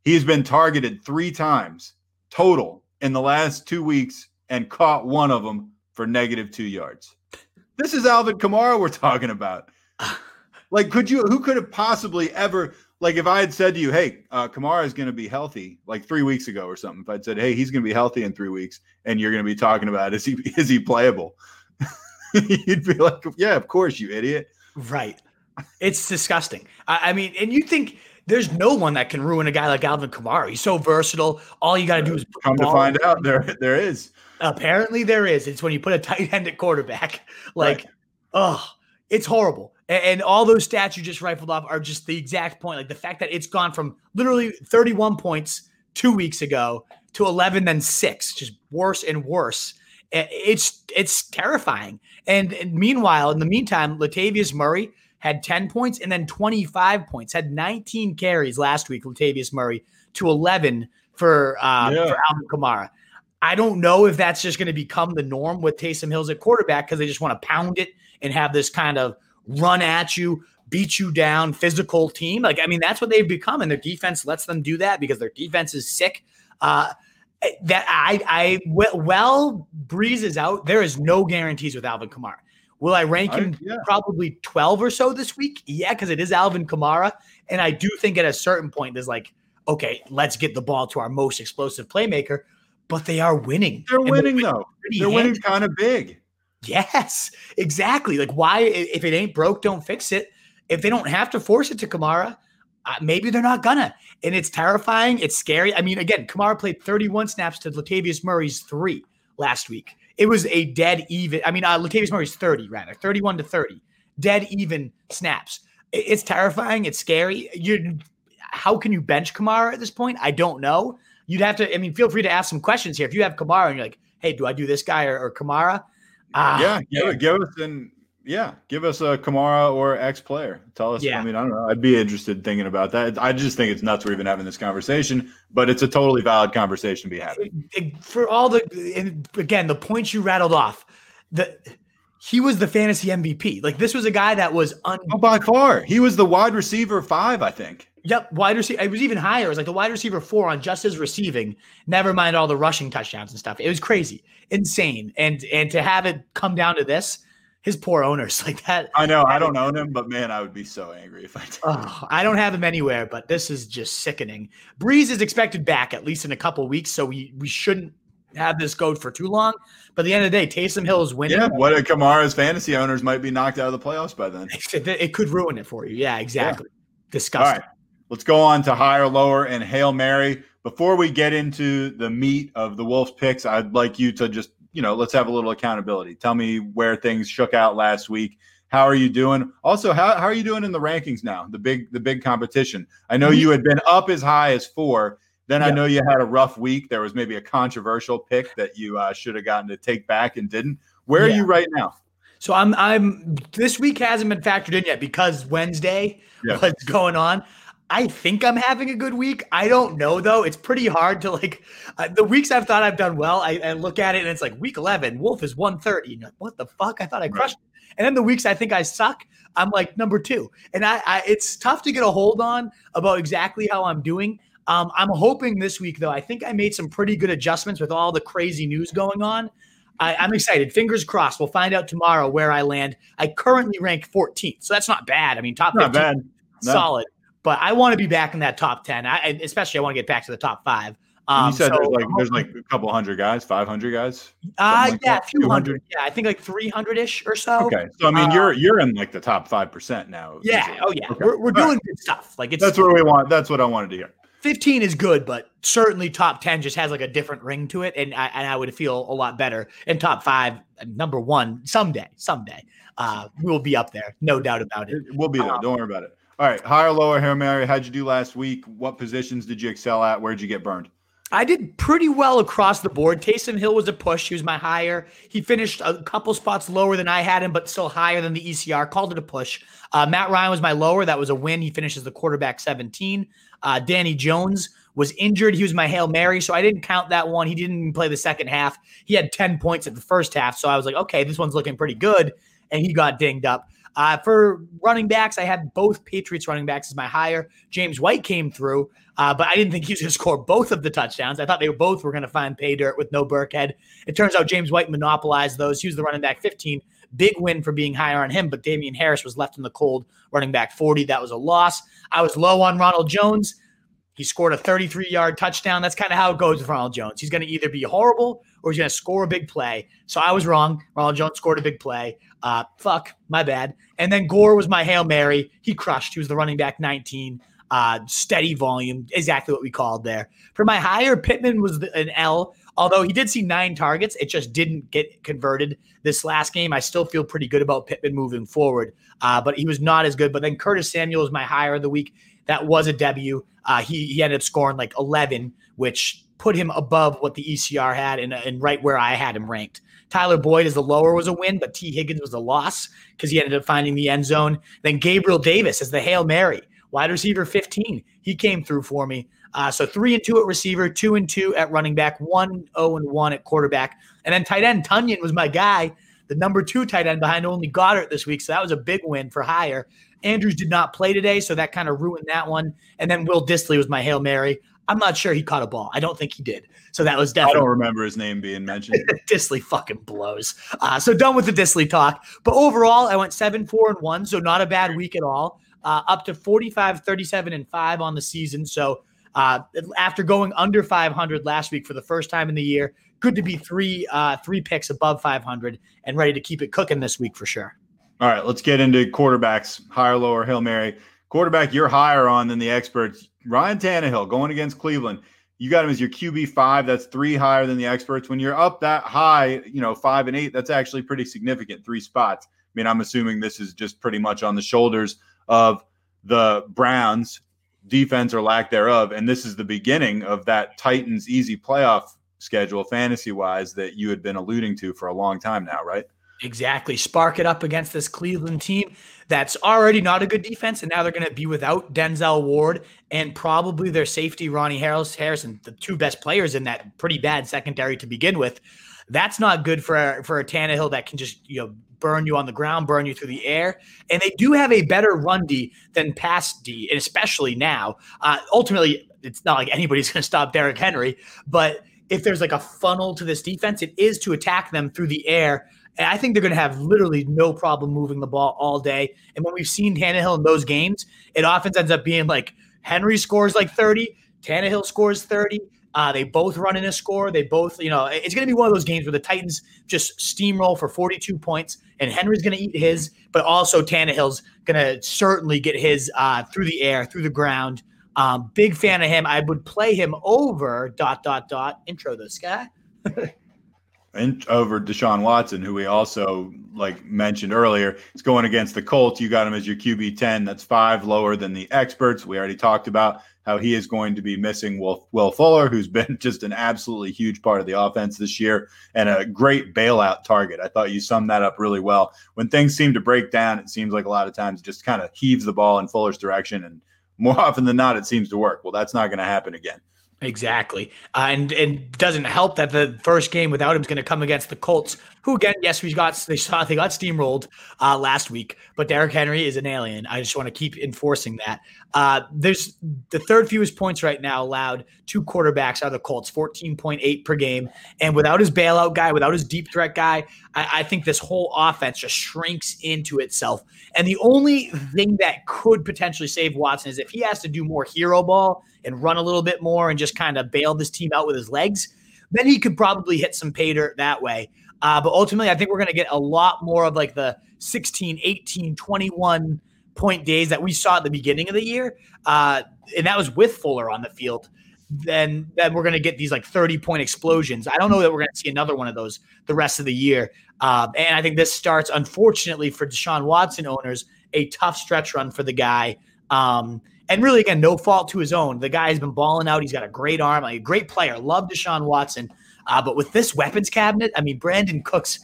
He's been targeted three times total in the last two weeks and caught one of them for negative two yards. This is Alvin Kamara we're talking about. Like, could you, who could have possibly ever, like, if I had said to you, hey, uh, Kamara is going to be healthy, like three weeks ago or something, if I'd said, hey, he's going to be healthy in three weeks, and you're going to be talking about, is he, is he playable? You'd be like, yeah, of course, you idiot. Right. It's disgusting. I, I, mean, and you think there's no one that can ruin a guy like Alvin Kamara. He's so versatile. All you got to do is come to find out there there is. Apparently there is. It's when you put a tight end at quarterback. Like, right. oh, it's horrible. And, and all those stats you just rifled off are just the exact point. Like the fact that it's gone from literally 31 points two weeks ago to 11, then six, just worse and worse. It's it's terrifying. And, and meanwhile, in the meantime, Latavius Murray had 10 points and then 25 points, had 19 carries last week, Latavius Murray, to 11 for, uh, yeah. for Alvin Kamara. I don't know if that's just going to become the norm with Taysom Hills at quarterback because they just want to pound it and have this kind of run at you, beat you down, physical team. Like, I mean, that's what they've become, and their defense lets them do that because their defense is sick. Uh, that I, I, well, Brees is out. There is no guarantees with Alvin Kamara. Will I rank him I, yeah. probably 12 or so this week? Yeah, because it is Alvin Kamara. And I do think at a certain point, there's like, okay, let's get the ball to our most explosive playmaker. But they are winning. They're winning, they're winning, though. They're winning kind of big. Yes, exactly. Like, why, if it ain't broke, don't fix it. If they don't have to force it to Kamara, uh, maybe they're not gonna. And it's terrifying. It's scary. I mean, again, Kamara played 31 snaps to Latavius Murray's three last week. It was a dead even. I mean, uh, Latavius Murray's 30, rather, 31 to 30. dead even snaps. It's terrifying. It's scary. You, how can you bench Kamara at this point? I don't know. You'd have to. I mean, feel free to ask some questions here. If you have Kamara and you're like, hey, do I do this guy or, or Kamara? Uh, yeah, give, give us an yeah, give us a Kamara or X player. Tell us. Yeah. I mean, I don't know. I'd be interested thinking about that. I just think it's nuts we're even having this conversation, but it's a totally valid conversation to be having. For all the again, the points you rattled off, the he was the fantasy MVP. Like this was a guy that was un- oh, by far. He was the wide receiver five, I think. Yep, wide receiver. It was even higher. It was like the wide receiver four on just his receiving. Never mind all the rushing touchdowns and stuff. It was crazy, insane, and and to have it come down to this his poor owners like that. I know. I don't own him, but man, I would be so angry if I did. Oh, I don't have him anywhere, but this is just sickening. Brees is expected back at least in a couple weeks, so we we shouldn't have this go for too long. But at the end of the day, Taysom Hill is winning. Yeah, what Kamara's fantasy owners might be knocked out of the playoffs by then. It could ruin it for you. Yeah, exactly. Yeah. Disgusting. All right, let's go on to higher, lower, and hail mary. Before we get into the meat of the Wolves picks, I'd like you to just you know, let's have a little accountability. Tell me where things shook out last week. How are you doing? Also, how, how are you doing in the rankings now? The big the big competition. I know you had been up as high as four. Then I know you had a rough week. There was maybe a controversial pick that you uh, should have gotten to take back and didn't. Where yeah. are you right now? So I'm I'm this week hasn't been factored in yet because Wednesday yeah. what's going on. I think I'm having a good week. I don't know though. It's pretty hard to like uh, the weeks I've thought I've done well. I, I, look at it and it's like week 11, Wolf is 130. And like, what the fuck? I thought I crushed. Right. It. And then the weeks I think I suck, I'm like number two. And I, I, it's tough to get a hold on about exactly how I'm doing. Um, I'm hoping this week though. I think I made some pretty good adjustments with all the crazy news going on. I, am excited. Fingers crossed. We'll find out tomorrow where I land. I currently rank 14th, so that's not bad. I mean, top not 15, bad. No. solid but I want to be back in that top 10. I, especially I want to get back to the top five. Um, you said so, there's like there's like a couple hundred guys, 500 guys. Uh, like yeah, a few hundred. Yeah, I think like 300 ish or so. Okay, so I mean, you're um, you're in like the top five percent now. Yeah. Oh yeah. Okay. We're, we're doing right. good stuff. Like it's that's what we want. That's what I wanted to hear. 15 is good, but certainly top 10 just has like a different ring to it. And I, and I would feel a lot better in top five, number one, someday, someday. Uh, we'll be up there. No doubt about it. We'll be there. Um, Don't worry about it. All right, higher, lower, Hail Mary. How'd you do last week? What positions did you excel at? Where'd you get burned? I did pretty well across the board. Taysom Hill was a push. He was my higher. He finished a couple spots lower than I had him, but still higher than the ECR. Called it a push. Uh, Matt Ryan was my lower. That was a win. He finishes the quarterback 17. Uh, Danny Jones was injured. He was my Hail Mary, so I didn't count that one. He didn't even play the second half. He had 10 points at the first half. So I was like, okay, this one's looking pretty good. And he got dinged up. Uh, for running backs, I had both Patriots running backs as my higher. James White came through, uh, but I didn't think he was going to score both of the touchdowns. I thought they were both were going to find pay dirt with no Burkhead. It turns out James White monopolized those. He was the running back 15. Big win for being higher on him, but Damien Harris was left in the cold, running back 40. That was a loss. I was low on Ronald Jones. He scored a 33 yard touchdown. That's kind of how it goes with Ronald Jones. He's going to either be horrible or he's going to score a big play. So I was wrong. Ronald Jones scored a big play. Uh, fuck, my bad. And then Gore was my Hail Mary. He crushed. He was the running back 19. Uh, steady volume, exactly what we called there. For my higher, Pittman was the, an L. Although he did see nine targets, it just didn't get converted this last game. I still feel pretty good about Pittman moving forward, uh, but he was not as good. But then Curtis Samuel was my higher of the week. That was a W. Uh, he, he ended up scoring like 11, which put him above what the ECR had and, and right where I had him ranked. Tyler Boyd as the lower was a win, but Tee Higgins was a loss because he ended up finding the end zone. Then Gabriel Davis as the Hail Mary, wide receiver 15. He came through for me. Uh, so three and two at receiver, two and two at running back, one oh and one at quarterback, and then tight end Tonyan was my guy, the number two tight end behind only Goedert this week. So that was a big win for higher. Andrews did not play today, so that kind of ruined that one. And then Will Dissly was my hail mary. I'm not sure he caught a ball. I don't think he did. So that was definitely. I don't remember his name being mentioned. Dissly fucking blows. Uh, so done with the Dissly talk. But overall, I went seven, four, and one. So not a bad week at all. Uh, up to 45, 37, and five on the season. So uh, after going under 500 last week for the first time in the year, good to be three uh, three picks above 500 and ready to keep it cooking this week for sure. All right, let's get into quarterbacks, higher, lower, Hail Mary. Quarterback you're higher on than the experts. Ryan Tannehill going against Cleveland. You got him as your QB five. That's three higher than the experts. When you're up that high, you know, five and eight, that's actually pretty significant, three spots. I mean, I'm assuming this is just pretty much on the shoulders of the Browns defense or lack thereof. And this is the beginning of that Titans easy playoff schedule, fantasy wise, that you had been alluding to for a long time now, right? Exactly. Spark it up against this Cleveland team that's already not a good defense. And now they're going to be without Denzel Ward and probably their safety, Ronnie Harris, Harrison, the two best players in that pretty bad secondary to begin with. That's not good for a, for a Tannehill that can just, you know, burn you on the ground, burn you through the air. And they do have a better run D than pass D, and especially now. Uh, ultimately, it's not like anybody's going to stop Derrick Henry, but if there's like a funnel to this defense, it is to attack them through the air. And I think they're going to have literally no problem moving the ball all day. And when we've seen Tannehill in those games, it often ends up being like Henry scores like 30, Tannehill scores 30. Uh, they both run in a score. They both, you know, it's going to be one of those games where the Titans just steamroll for 42 points, and Henry's going to eat his, but also Tannehill's going to certainly get his uh, through the air, through the ground. Um, big fan of him. I would play him over dot dot dot. Intro this guy. and over Deshaun Watson, who we also like mentioned earlier, It's going against the Colts. You got him as your QB ten. That's five lower than the experts. We already talked about how he is going to be missing Will, Will Fuller, who's been just an absolutely huge part of the offense this year and a great bailout target. I thought you summed that up really well. When things seem to break down, it seems like a lot of times just kind of heaves the ball in Fuller's direction, and more often than not, it seems to work. Well, that's not going to happen again. Exactly, uh, and and doesn't help that the first game without him is going to come against the Colts, who again, yes, we got they saw they got steamrolled uh, last week, but Derrick Henry is an alien. I just want to keep enforcing that. Uh, there's the third fewest points right now allowed two quarterbacks are the Colts, fourteen point eight per game, and without his bailout guy, without his deep threat guy, I, I think this whole offense just shrinks into itself. And the only thing that could potentially save Watson is if he has to do more hero ball and run a little bit more and just kind of bail this team out with his legs, then he could probably hit some pay dirt that way. Uh, but ultimately, I think we're going to get a lot more of like the 16, 18, 21 point days that we saw at the beginning of the year. Uh, and that was with Fuller on the field. Then, then we're going to get these like 30 point explosions. I don't know that we're going to see another one of those the rest of the year. Um, and I think this starts, unfortunately, for Deshaun Watson owners, a tough stretch run for the guy. Um, and really, again, no fault to his own. The guy has been balling out. He's got a great arm, a great player. Love Deshaun Watson. Uh, but with this weapons cabinet, I mean, Brandin Cooks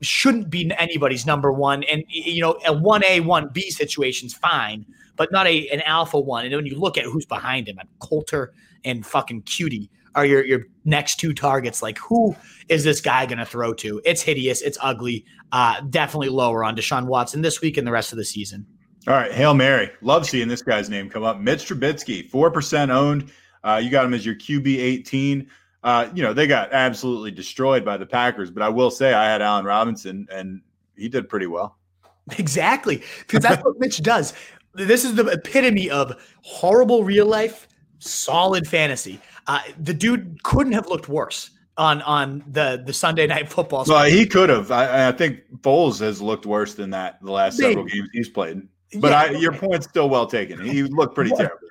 shouldn't be anybody's number one. And, you know, a 1A, 1B situation's fine, but not a an alpha one. And when you look at who's behind him, Coulter and fucking Coutee are your, your next two targets. Like, who is this guy going to throw to? It's hideous. It's ugly. Uh, definitely lower on Deshaun Watson this week and the rest of the season. All right, Hail Mary. Love seeing this guy's name come up. Mitch Trubisky, 4% owned. Uh, you got him as your QB 18. Uh, you know, they got absolutely destroyed by the Packers, but I will say I had Allen Robinson and he did pretty well. Exactly. Because that's what Mitch does. This is the epitome of horrible real life, solid fantasy. Uh, the dude couldn't have looked worse on on the the Sunday night football. Well, he could have. I, I, think Foles has looked worse than that the last Maybe. several games he's played. But yeah, I, your point's still well taken. He looked pretty terrible.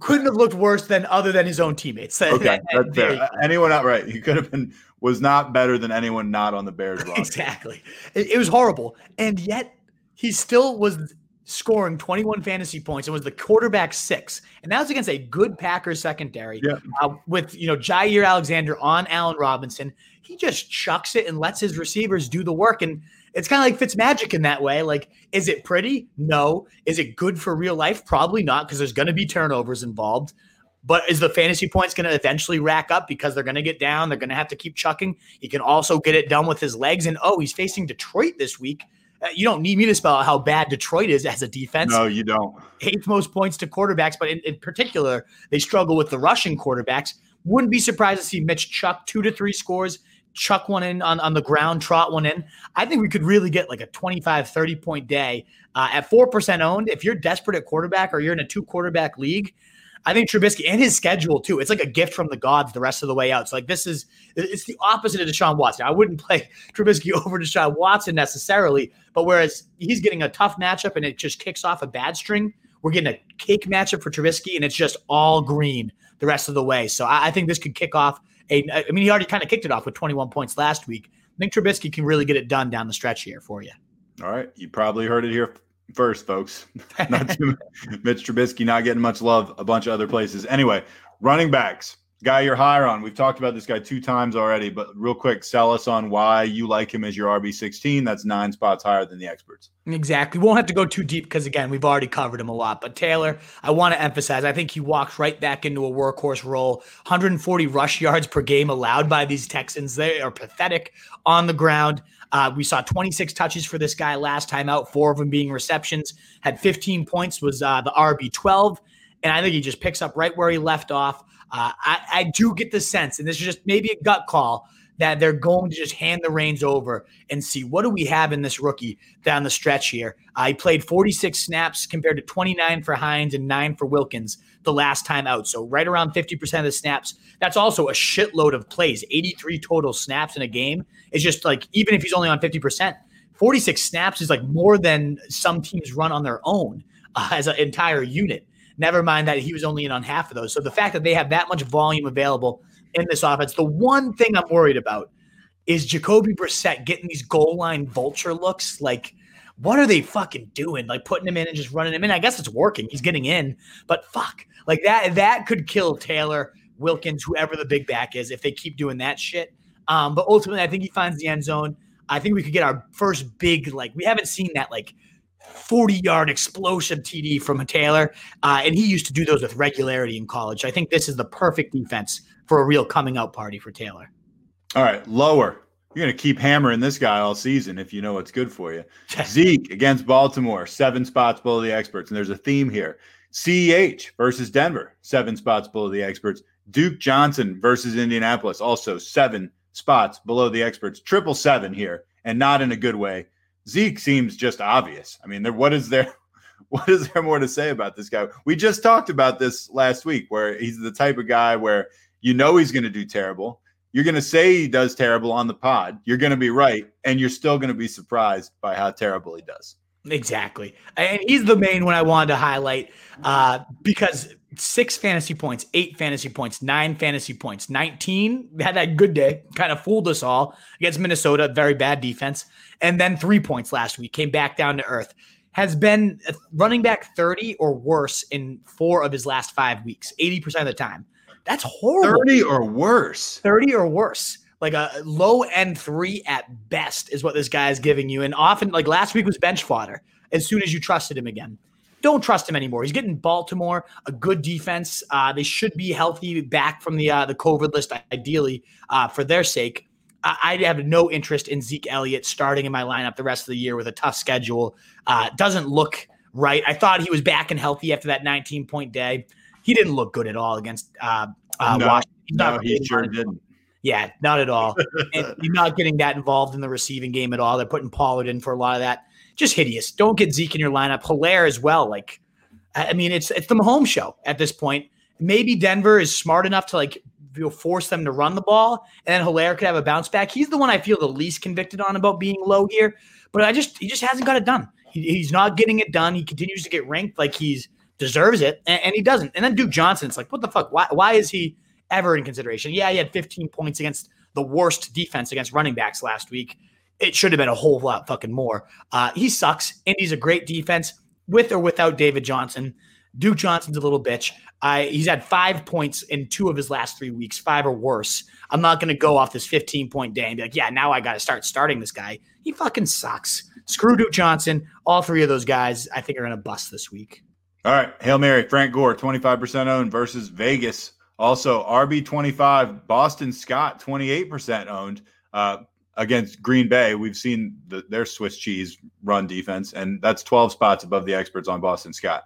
Couldn't have looked worse than other than his own teammates. Okay, that's fair. Anyone not right? He could have been was not better than anyone not on the Bears roster. exactly. It, it was horrible, and yet he still was scoring 21 fantasy points and was the quarterback six. And that was against a good Packers secondary yeah. uh, with, you know, Jaire Alexander on Allen Robinson. He just chucks it and lets his receivers do the work. And it's kind of like Fitz magic in that way. Like, is it pretty? No. Is it good for real life? Probably not, because there's going to be turnovers involved. But is the fantasy points going to eventually rack up because they're going to get down? They're going to have to keep chucking. He can also get it done with his legs. And oh, he's facing Detroit this week. Uh, you don't need me to spell out how bad Detroit is as a defense. No, you don't. Eighth most points to quarterbacks, but in, in particular, they struggle with the rushing quarterbacks. Wouldn't be surprised to see Mitch chuck two to three scores chuck one in on, on the ground, trot one in. I think we could really get like a 25, 30 point day uh, at 4% owned. If you're desperate at quarterback or you're in a two quarterback league, I think Trubisky and his schedule too. It's like a gift from the gods the rest of the way out. So like this is it's the opposite of Deshaun Watson. I wouldn't play Trubisky over Deshaun Watson necessarily, but whereas he's getting a tough matchup and it just kicks off a bad string, we're getting a cake matchup for Trubisky and it's just all green the rest of the way. So I, I think this could kick off a, I mean, he already kind of kicked it off with 21 points last week. I think Trubisky can really get it done down the stretch here for you. All right, you probably heard it here first, folks. not too, Mitch Trubisky not getting much love. A bunch of other places. Anyway, running backs guy you're higher on. We've talked about this guy two times already, but real quick, sell us on why you like him as your RB16. That's nine spots higher than the experts. Exactly. We won't have to go too deep because, again, we've already covered him a lot. But Taylor, I want to emphasize, I think he walks right back into a workhorse role. 140 rush yards per game allowed by these Texans. They are pathetic on the ground. Uh, we saw 26 touches for this guy last time out, four of them being receptions. Had 15 points, was uh, the RB 12. And I think he just picks up right where he left off. Uh, I, I do get the sense, and this is just maybe a gut call, that they're going to just hand the reins over and see what do we have in this rookie down the stretch here. Uh, he played 46 snaps compared to 29 for Hines and nine for Wilkins the last time out. So right around 50% of the snaps. That's also a shitload of plays. 83 total snaps in a game. It's just like even if he's only on 50%, 46 snaps is like more than some teams run on their own uh, as an entire unit. Never mind that he was only in on half of those. So the fact that they have that much volume available in this offense, the one thing I'm worried about is Jacoby Brissett getting these goal line vulture looks. Like, what are they fucking doing? Like putting him in and just running him in. I guess it's working. He's getting in, but fuck, like that that could kill Taylor Wilkins, whoever the big back is, if they keep doing that shit. Um, but ultimately, I think he finds the end zone. I think we could get our first big like we haven't seen that like 40 yard explosive TD from a Taylor. Uh, and he used to do those with regularity in college. I think this is the perfect defense for a real coming out party for Taylor. All right, lower. You're going to keep hammering this guy all season if you know what's good for you. Zeke against Baltimore, seven spots below the experts. And there's a theme here. CEH versus Denver, seven spots below the experts. Duke Johnson versus Indianapolis, also seven spots below the experts. Triple seven here, and not in a good way. Zeke seems just obvious. I mean, there, what is there? What is there more to say about this guy? We just talked about this last week, where he's the type of guy where you know he's going to do terrible. You're going to say he does terrible on the pod. You're going to be right, and you're still going to be surprised by how terrible he does. Exactly, and he's the main one I wanted to highlight uh, because six fantasy points, eight fantasy points, nine fantasy points, 19 had that good day, kind of fooled us all against Minnesota, very bad defense. And then three points last week, came back down to earth. Has been running back 30 or worse in four of his last five weeks, 80% of the time. That's horrible. 30 or worse. 30 or worse. Like a low end three at best is what this guy is giving you. And often, like last week was bench fodder as soon as you trusted him again don't trust him anymore. He's getting Baltimore a good defense. Uh, they should be healthy back from the uh, the COVID list, ideally uh, for their sake. I, I, have no interest in Zeke Elliott starting in my lineup the rest of the year with a tough schedule. Uh, doesn't look right. I thought he was back and healthy after that 19 point day. He didn't look good at all against uh, uh, no, Washington. no, he sure didn't. Yeah, not at all. and you're not getting that involved in the receiving game at all. They're putting Pollard in for a lot of that just hideous. Don't get Zeke in your lineup. Helaire as well. Like, I mean, it's it's the Mahomes show at this point. Maybe Denver is smart enough to like you know, force them to run the ball, and then Helaire could have a bounce back. He's the one I feel the least convicted on about being low here, but I just he just hasn't got it done. He, he's not getting it done. He continues to get ranked like he's deserves it, and, and he doesn't. And then Duke Johnson, it's like, what the fuck? Why why is he ever in consideration? Yeah, he had 15 points against the worst defense against running backs last week it should have been a whole lot fucking more. Uh, he sucks. Indy's a great defense with or without David Johnson. Duke Johnson's a little bitch. He's had five points in two of his last three weeks, five or worse. I'm not going to go off this 15 point day and be like, yeah, now I got to start starting this guy. He fucking sucks. Screw Duke Johnson. All three of those guys, I think, are going to bust this week. All right. Hail Mary, Frank Gore, 25% owned versus Vegas. Also, RB25, Boston Scott, 28% owned. Uh, against Green Bay, we've seen the, their Swiss cheese run defense, and that's 12 spots above the experts on Boston Scott.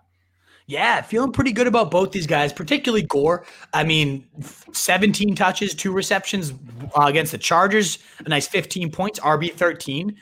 Yeah, feeling pretty good about both these guys, particularly Gore. I mean, 17 touches, two receptions uh, against the Chargers, a nice 15 points, RB 13.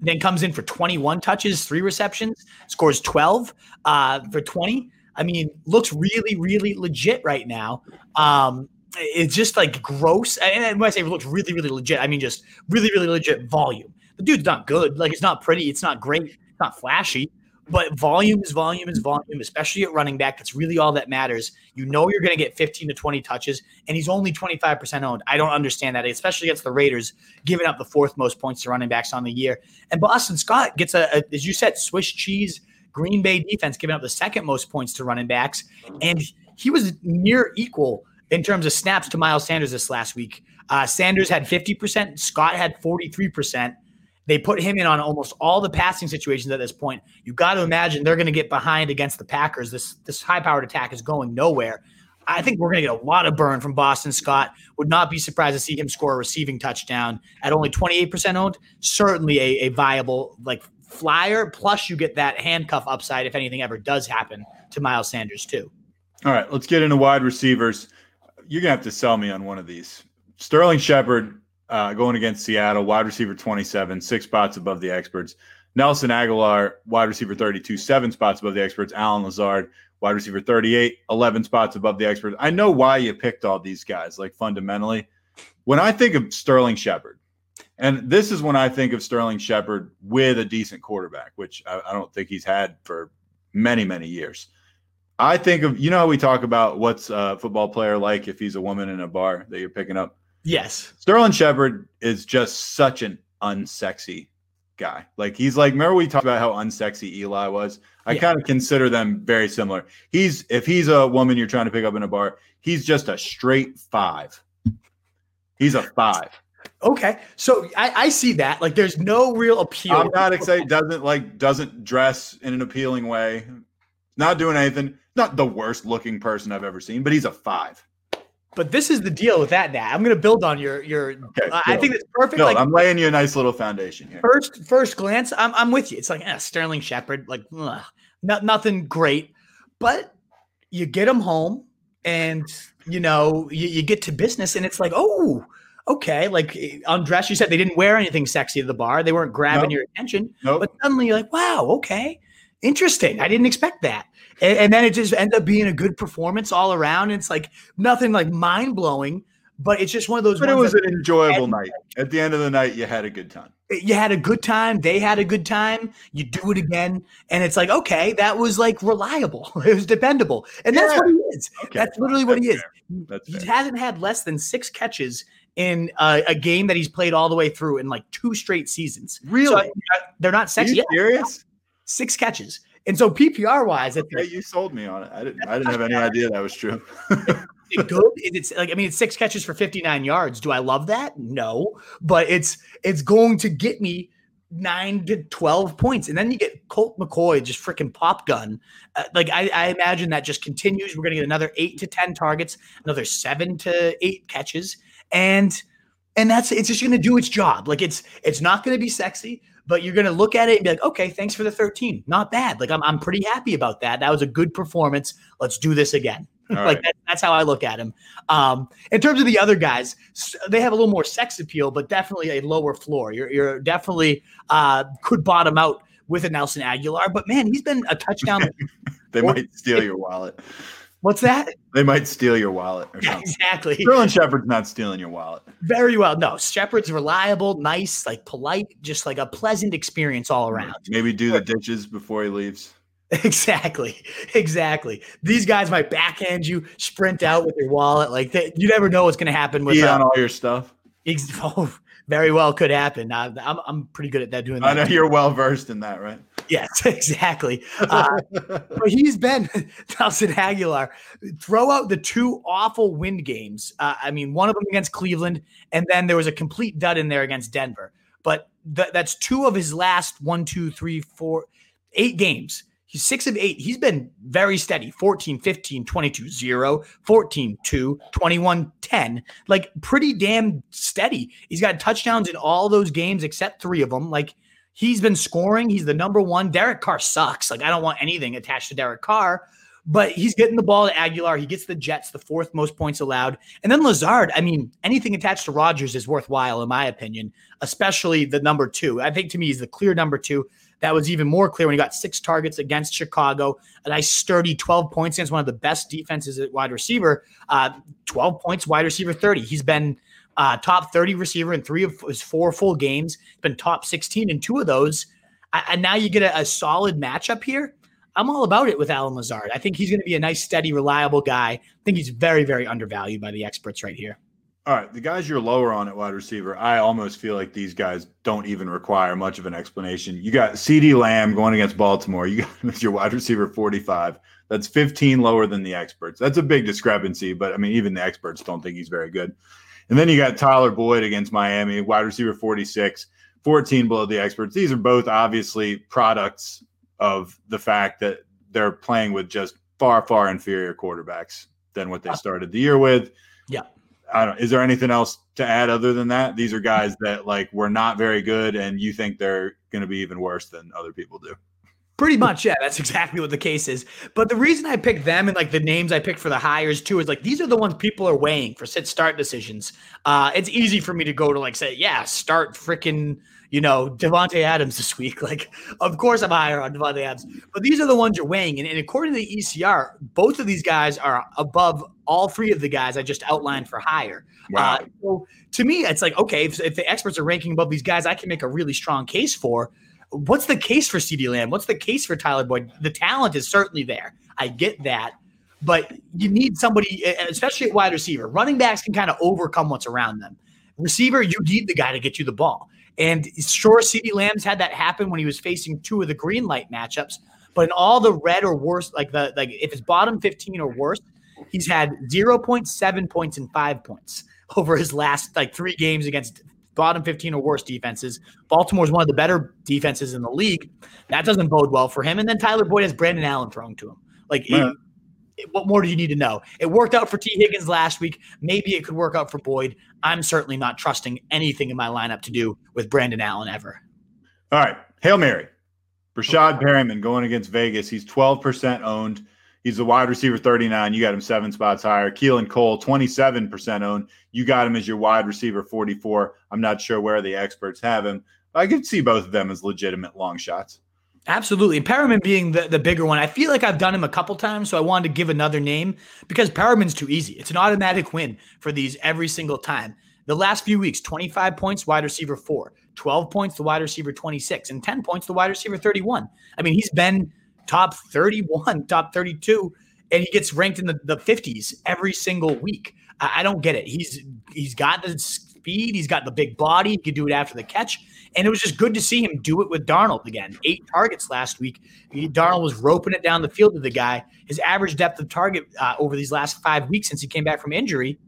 Then comes in for 21 touches, three receptions, scores 12 uh, for 20. I mean, looks really, really legit right now. Um, it's just like gross. And when I say it looks really, really legit, I mean just really, really legit volume. The dude's not good. Like it's not pretty. It's not great. It's not flashy. But volume is volume is volume, especially at running back. That's really all that matters. You know you're going to get 15 to 20 touches, and he's only 25% owned. I don't understand that, especially against the Raiders, giving up the fourth most points to running backs on the year. And Boston Scott gets a, a as you said, Swiss cheese Green Bay defense giving up the second most points to running backs, and he was near equal in terms of snaps to Miles Sanders this last week. Uh, Sanders had 50%, Scott had 43%. They put him in on almost all the passing situations at this point. You got to imagine they're going to get behind against the Packers. This this high powered attack is going nowhere. I think we're going to get a lot of burn from Boston Scott. Would not be surprised to see him score a receiving touchdown at only 28% owned. Certainly a, a viable like flyer. Plus, you get that handcuff upside if anything ever does happen to Miles Sanders too. All right, let's get into wide receivers. You're gonna have to sell me on one of these. Sterling Shepard uh, going against Seattle, wide receiver 27, six spots above the experts. Nelson Agholor, wide receiver 32, seven spots above the experts. Allen Lazard, wide receiver 38, 11 spots above the experts. I know why you picked all these guys, like fundamentally. When I think of Sterling Shepard, and this is when I think of Sterling Shepard with a decent quarterback, which I, I don't think he's had for many, many years. I think of, you know, how we talk about what's a football player like if he's a woman in a bar that you're picking up. Yes. Sterling Shepard is just such an unsexy guy. Like he's like, remember we talked about how unsexy Eli was? I Yeah. kind of consider them very similar. He's if he's a woman you're trying to pick up in a bar, he's just a straight five. He's a five. Okay. So I, I see that. Like there's no real appeal. I'm not excited. Doesn't like doesn't dress in an appealing way. Not doing anything. Not the worst looking person I've ever seen, but he's a five. But this is the deal with that, Nat. I'm going to build on your your. Okay, uh, I think that's perfect. Like I'm laying you a nice little foundation here. first first glance, I'm I'm with you. It's like eh, Sterling Shepard, like ugh, not nothing great, but you get him home, and you know you, you get to business, and it's like oh. Okay, like undressed. You said they didn't wear anything sexy to the bar. They weren't grabbing Nope. your attention. Nope. But suddenly you're like, wow, okay, interesting. I didn't expect that. And, and then it just ended up being a good performance all around. It's like nothing like mind blowing, but it's just one of those. But it was an enjoyable night. At the end of the night, you had a good time. you had a good time. They had a good time. You do it again, and it's like, okay, that was like reliable. It was dependable, and that's what he is. Okay, That's literally what that's he is. That's He fair. hasn't had less than six catches in a, a game that he's played all the way through in like two straight seasons. Really? So, uh, they're not Are sexy. you Yeah, serious? six catches. And so PPR wise, Okay, you sold me on it. I didn't. I didn't have any idea that was true. it good? It's like I mean, it's six catches for 59 yards. Do I love that? No, but it's it's going to get me nine to 12 points. And then you get Colt McCoy just freaking pop gun. Uh, like I, I imagine that just continues. We're gonna get another eight to 10 targets, another seven to eight catches, and and that's it's just gonna do its job. Like it's it's not gonna be sexy. But you're gonna look at it and be like, okay, thanks for the 13. Not bad. Like I'm, I'm pretty happy about that. That was a good performance. Let's do this again. Like right. that, that's how I look at him. Um, in terms of the other guys, they have a little more sex appeal, but definitely a lower floor. You're, you're definitely uh, could bottom out with a Nelson Agholor, but man, he's been a touchdown. They might steal your wallet. What's that? They might steal your wallet or something. exactly. Sterling Shepard's not stealing your wallet. Very well. No, Shepard's reliable, nice, like polite, just like a pleasant experience all around. Maybe do the dishes before he leaves. Exactly. Exactly. These guys might backhand you, sprint out with your wallet. Like they, you never know what's going to happen with Pee uh, on all your stuff. Ex- oh, very well could happen. Uh, I'm I'm pretty good at that doing I that. know you're well versed in that, right? Yes, exactly. Uh, but he's been Nelson Agholor. Throw out the two awful wind games. Uh, I mean, one of them against Cleveland, and then there was a complete dud in there against Denver. But th- that's two of his last one, two, three, four, eight games. He's six of eight. He's been very steady 14, 15, 22, 0, 14, 2, 21, 10. Like pretty damn steady. He's got touchdowns in all those games except three of them. Like he's been scoring. He's the number one. Derek Carr sucks. Like I don't want anything attached to Derek Carr, but he's getting the ball to Agholor. He gets the Jets, the fourth most points allowed. And then Lazard, I mean, anything attached to Rodgers is worthwhile, in my opinion, especially the number two. I think to me, he's the clear number two. That was even more clear when he got six targets against Chicago, a nice sturdy 12 points against one of the best defenses at wide receiver. Uh, 12 points, wide receiver 30. He's been uh, top 30 receiver in three of his four full games. Been top 16 in two of those. And now you get a, a solid matchup here. I'm all about it with Allen Lazard. I think he's going to be a nice, steady, reliable guy. I think he's very, very undervalued by the experts right here. All right, the guys you're lower on at wide receiver, I almost feel like these guys don't even require much of an explanation. You got CeeDee Lamb going against Baltimore. You got your wide receiver 45. That's 15 lower than the experts. That's a big discrepancy, but I mean, even the experts don't think he's very good. And then you got Tyler Boyd against Miami, wide receiver 46, 14 below the experts. These are both obviously products of the fact that they're playing with just far, far inferior quarterbacks than what they uh, started the year with. Yeah. I don't. Is there anything else to add other than that? These are guys that like were not very good, and you think they're going to be even worse than other people do. Pretty much, yeah. That's exactly what the case is. But the reason I picked them and like the names I picked for the hires too is like these are the ones people are weighing for sit start decisions. Uh, it's easy for me to go to like say, yeah, start freaking you know, Davante Adams this week. Like, of course I'm higher on Davante Adams, but these are the ones you're weighing. And, and, according to the ECR, both of these guys are above all three of the guys I just outlined for hire. Wow. Uh, so to me, it's like, okay, if, if, the experts are ranking above these guys, I can make a really strong case for. What's the case for CeeDee Lamb? What's the case for Tyler Boyd? The talent is certainly there. I get that. But you need somebody, especially at wide receiver. Running backs can kind of overcome what's around them. Receiver, you need the guy to get you the ball. And sure, CeeDee Lamb's had that happen when he was facing two of the green light matchups. But in all the red or worse, like the like if it's bottom 15 or worse, he's had 0.7 points and five points over his last like three games against bottom 15 or worse defenses. Baltimore's one of the better defenses in the league. That doesn't bode well for him. And then Tyler Boyd has Brandon Allen thrown to him. Like what more do you need to know? It worked out for T. Higgins last week. Maybe it could work out for Boyd. I'm certainly not trusting anything in my lineup to do with Brandon Allen ever. All right. Hail Mary. Breshad Perriman going against Vegas. He's 12% owned. He's a wide receiver 39. You got him seven spots higher. Keelan Cole, 27% owned. You got him as your wide receiver 44. I'm not sure where the experts have him. I could see both of them as legitimate long shots. Absolutely. Perriman being the, the bigger one. I feel like I've done him a couple times, so I wanted to give another name because Perriman's too easy. It's an automatic win for these every single time. The last few weeks 25 points, wide receiver four, 12 points, the wide receiver 26, and 10 points, the wide receiver 31. I mean, he's been top 31, top 32, and he gets ranked in the, the 50s every single week. I, I don't get it. He's he's got the speed, he's got the big body, he can do it after the catch. And it was just good to see him do it with Darnold again. Eight targets last week. Darnold was roping it down the field to the guy. His average depth of target uh, over these last five weeks since he came back from injury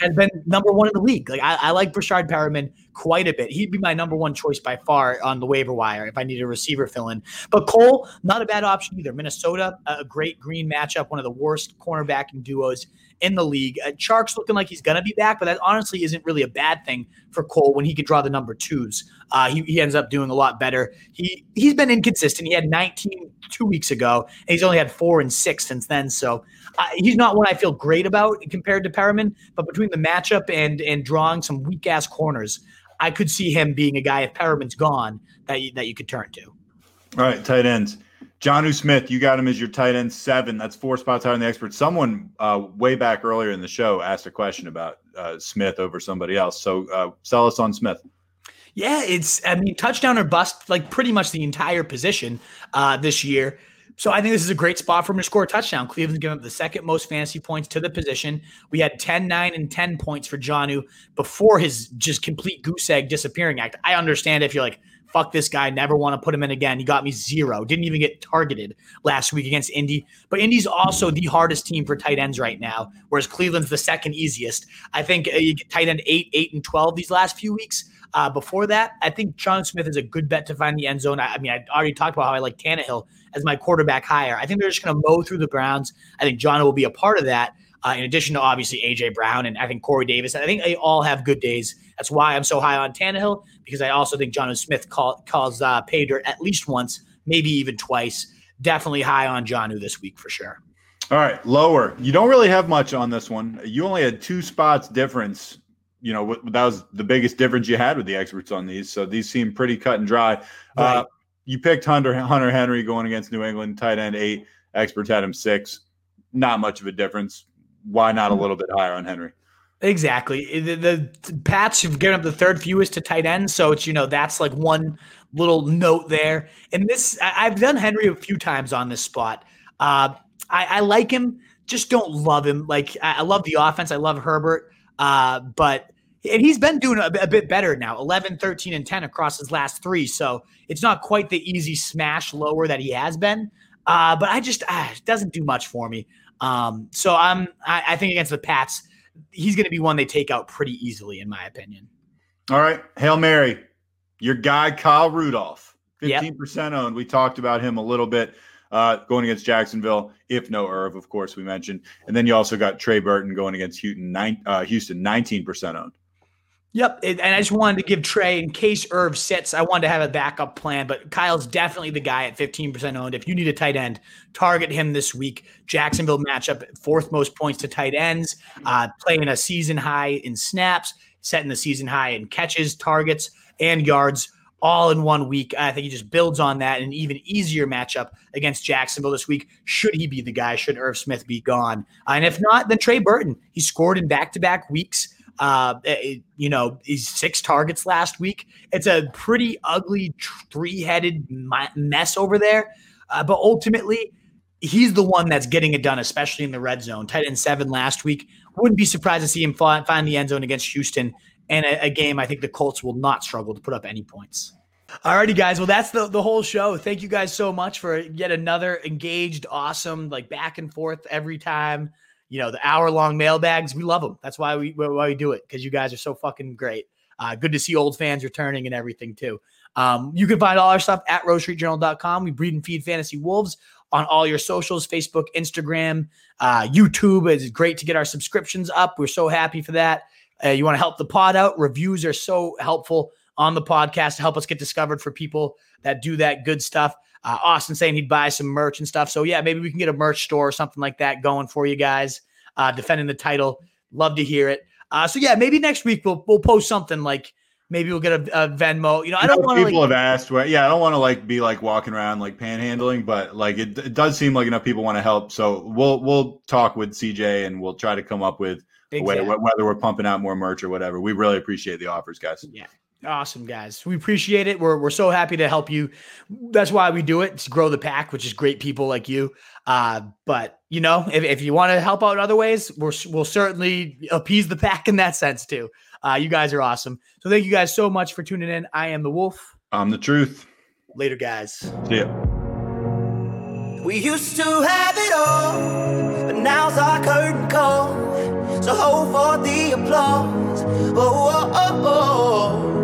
has been number one in the league. Like I, I like Breshad Perriman quite a bit. He'd be my number one choice by far on the waiver wire if I need a receiver fill in. But Cole, not a bad option either. Minnesota, a great green matchup, one of the worst cornerbacking duos in the league. Uh, Chark's looking like he's going to be back, but that honestly isn't really a bad thing for Cole when he can draw the number twos. Uh, he, he ends up doing a lot better. He he's been inconsistent. He had 19 two weeks ago, and he's only had four and six since then. So uh, he's not one I feel great about compared to Perriman. But between the matchup and and drawing some weak ass corners, I could see him being a guy if Perriman's gone that you, that you could turn to. All right, tight ends. Jonnu Smith, you got him as your tight end seven. That's four spots higher than the expert. Someone uh, way back earlier in the show asked a question about uh, Smith over somebody else. So uh, sell us on Smith. Yeah, it's I mean touchdown or bust like pretty much the entire position uh, this year. So I think this is a great spot for him to score a touchdown. Cleveland's given up the second most fantasy points to the position. We had 10, 9, and 10 points for Jonnu before his just complete goose egg disappearing act. I understand if you're like, fuck this guy, never want to put him in again. He got me zero. Didn't even get targeted last week against Indy. But Indy's also the hardest team for tight ends right now, whereas Cleveland's the second easiest. I think uh, you get tight end 8, 8, and 12 these last few weeks. Uh, before that, I think Jonnu Smith is a good bet to find the end zone. I, I mean, I already talked about how I like Tannehill as my quarterback higher. I think they're just going to mow through the Browns. I think Jonnu will be a part of that. Uh, in addition to obviously AJ Brown and I think Corey Davis. I think they all have good days. That's why I'm so high on Tannehill because I also think Jonnu Smith call, calls uh, pay dirt at least once, maybe even twice. Definitely high on Jonnu this week for sure. All right, lower. You don't really have much on this one. You only had two spots difference. You know, that was the biggest difference you had with the experts on these. So these seem pretty cut and dry. Uh, right. Uh, you picked Hunter Hunter Henry going against New England, tight end eight. Experts had him six. Not much of a difference. Why not a hmm. little bit higher on Henry? Exactly. The, the Pats have given up the third fewest to tight ends, so it's you know that's like one little note there. And this, I, have done Henry a few times on this spot. Uh, I, I, like him, just don't love him. Like I, I love the offense. I love Herbert, uh, but and he's been doing a, a, bit better now 11 13 and 10 across his last three so it's not quite the easy smash lower that he has been uh, but i just uh, it doesn't do much for me um, so i'm I, I think against the pats he's going to be one they take out pretty easily, in my opinion. All right, hail mary, your guy Kyle Rudolph, fifteen percent owned. We talked about him a little bit. Uh, going against Jacksonville, if no Irv, of course, we mentioned. And then you also got Trey Burton going against Houston, nine, uh, Houston 19% owned. Yep. And I just wanted to give Trey, in case Irv sits, I wanted to have a backup plan, but Kyle's definitely the guy at 15% owned. If you need a tight end, target him this week. Jacksonville matchup, fourth most points to tight ends, uh, playing a season high in snaps, setting the season high in catches, targets, and yards all in one week. I think he just builds on that an even easier matchup against Jacksonville this week. Should he be the guy? Should Irv Smith be gone? Uh, and if not, then Trey Burton. He scored in back to back weeks. Uh, it, you know, he's six targets last week. It's a pretty ugly three headed mess over there. Uh, but ultimately, he's the one that's getting it done, especially in the red zone. Tight end seven last week. Wouldn't be surprised to see him find, find the end zone against Houston. And a, a game I think the Colts will not struggle to put up any points. Alrighty, guys. Well, that's the, the whole show. Thank you guys so much for yet another engaged, awesome, like back and forth every time you know, the hour long mailbags. We love them. That's why we why we do it because you guys are so fucking great. Uh, good to see old fans returning and everything too. Um, you can find all our stuff at rosestreetjournal.com. We breed and feed fantasy wolves on all your socials, Facebook, Instagram, uh, YouTube. It's great to get our subscriptions up. We're so happy for that. Uh, you want to help the pod out? Reviews are so helpful on the podcast to help us get discovered for people that do that good stuff. Uh, Austin saying he'd buy some merch and stuff. So yeah, maybe we can get a merch store or something like that going for you guys. Uh, defending the title, love to hear it. Uh, so yeah, maybe next week we'll we'll post something like maybe we'll get a, a Venmo. You know, I don't want people like, have asked. Well, yeah, I don't want to like be like walking around like panhandling, but like it, it does seem like enough people want to help. So we'll we'll talk with CJ and we'll try to come up with exactly. way, whether we're pumping out more merch or whatever. We really appreciate the offers, guys. Yeah. Awesome, guys. We appreciate it. We're, we're so happy to help you. That's why we do it to grow the pack, which is great people like you. Uh, but, you know, if, if you want to help out in other ways, we're, we'll certainly appease the pack in that sense, too. Uh, you guys are awesome. So thank you guys so much for tuning in. I am the Wolf. I'm the Truth. Later, guys. See ya. We used to have it all, but now's our curtain call. So hold for the applause. Oh, oh, oh, oh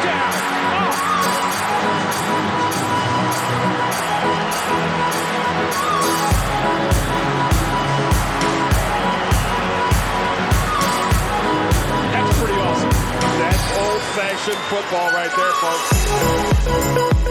Old-fashioned football right there, folks.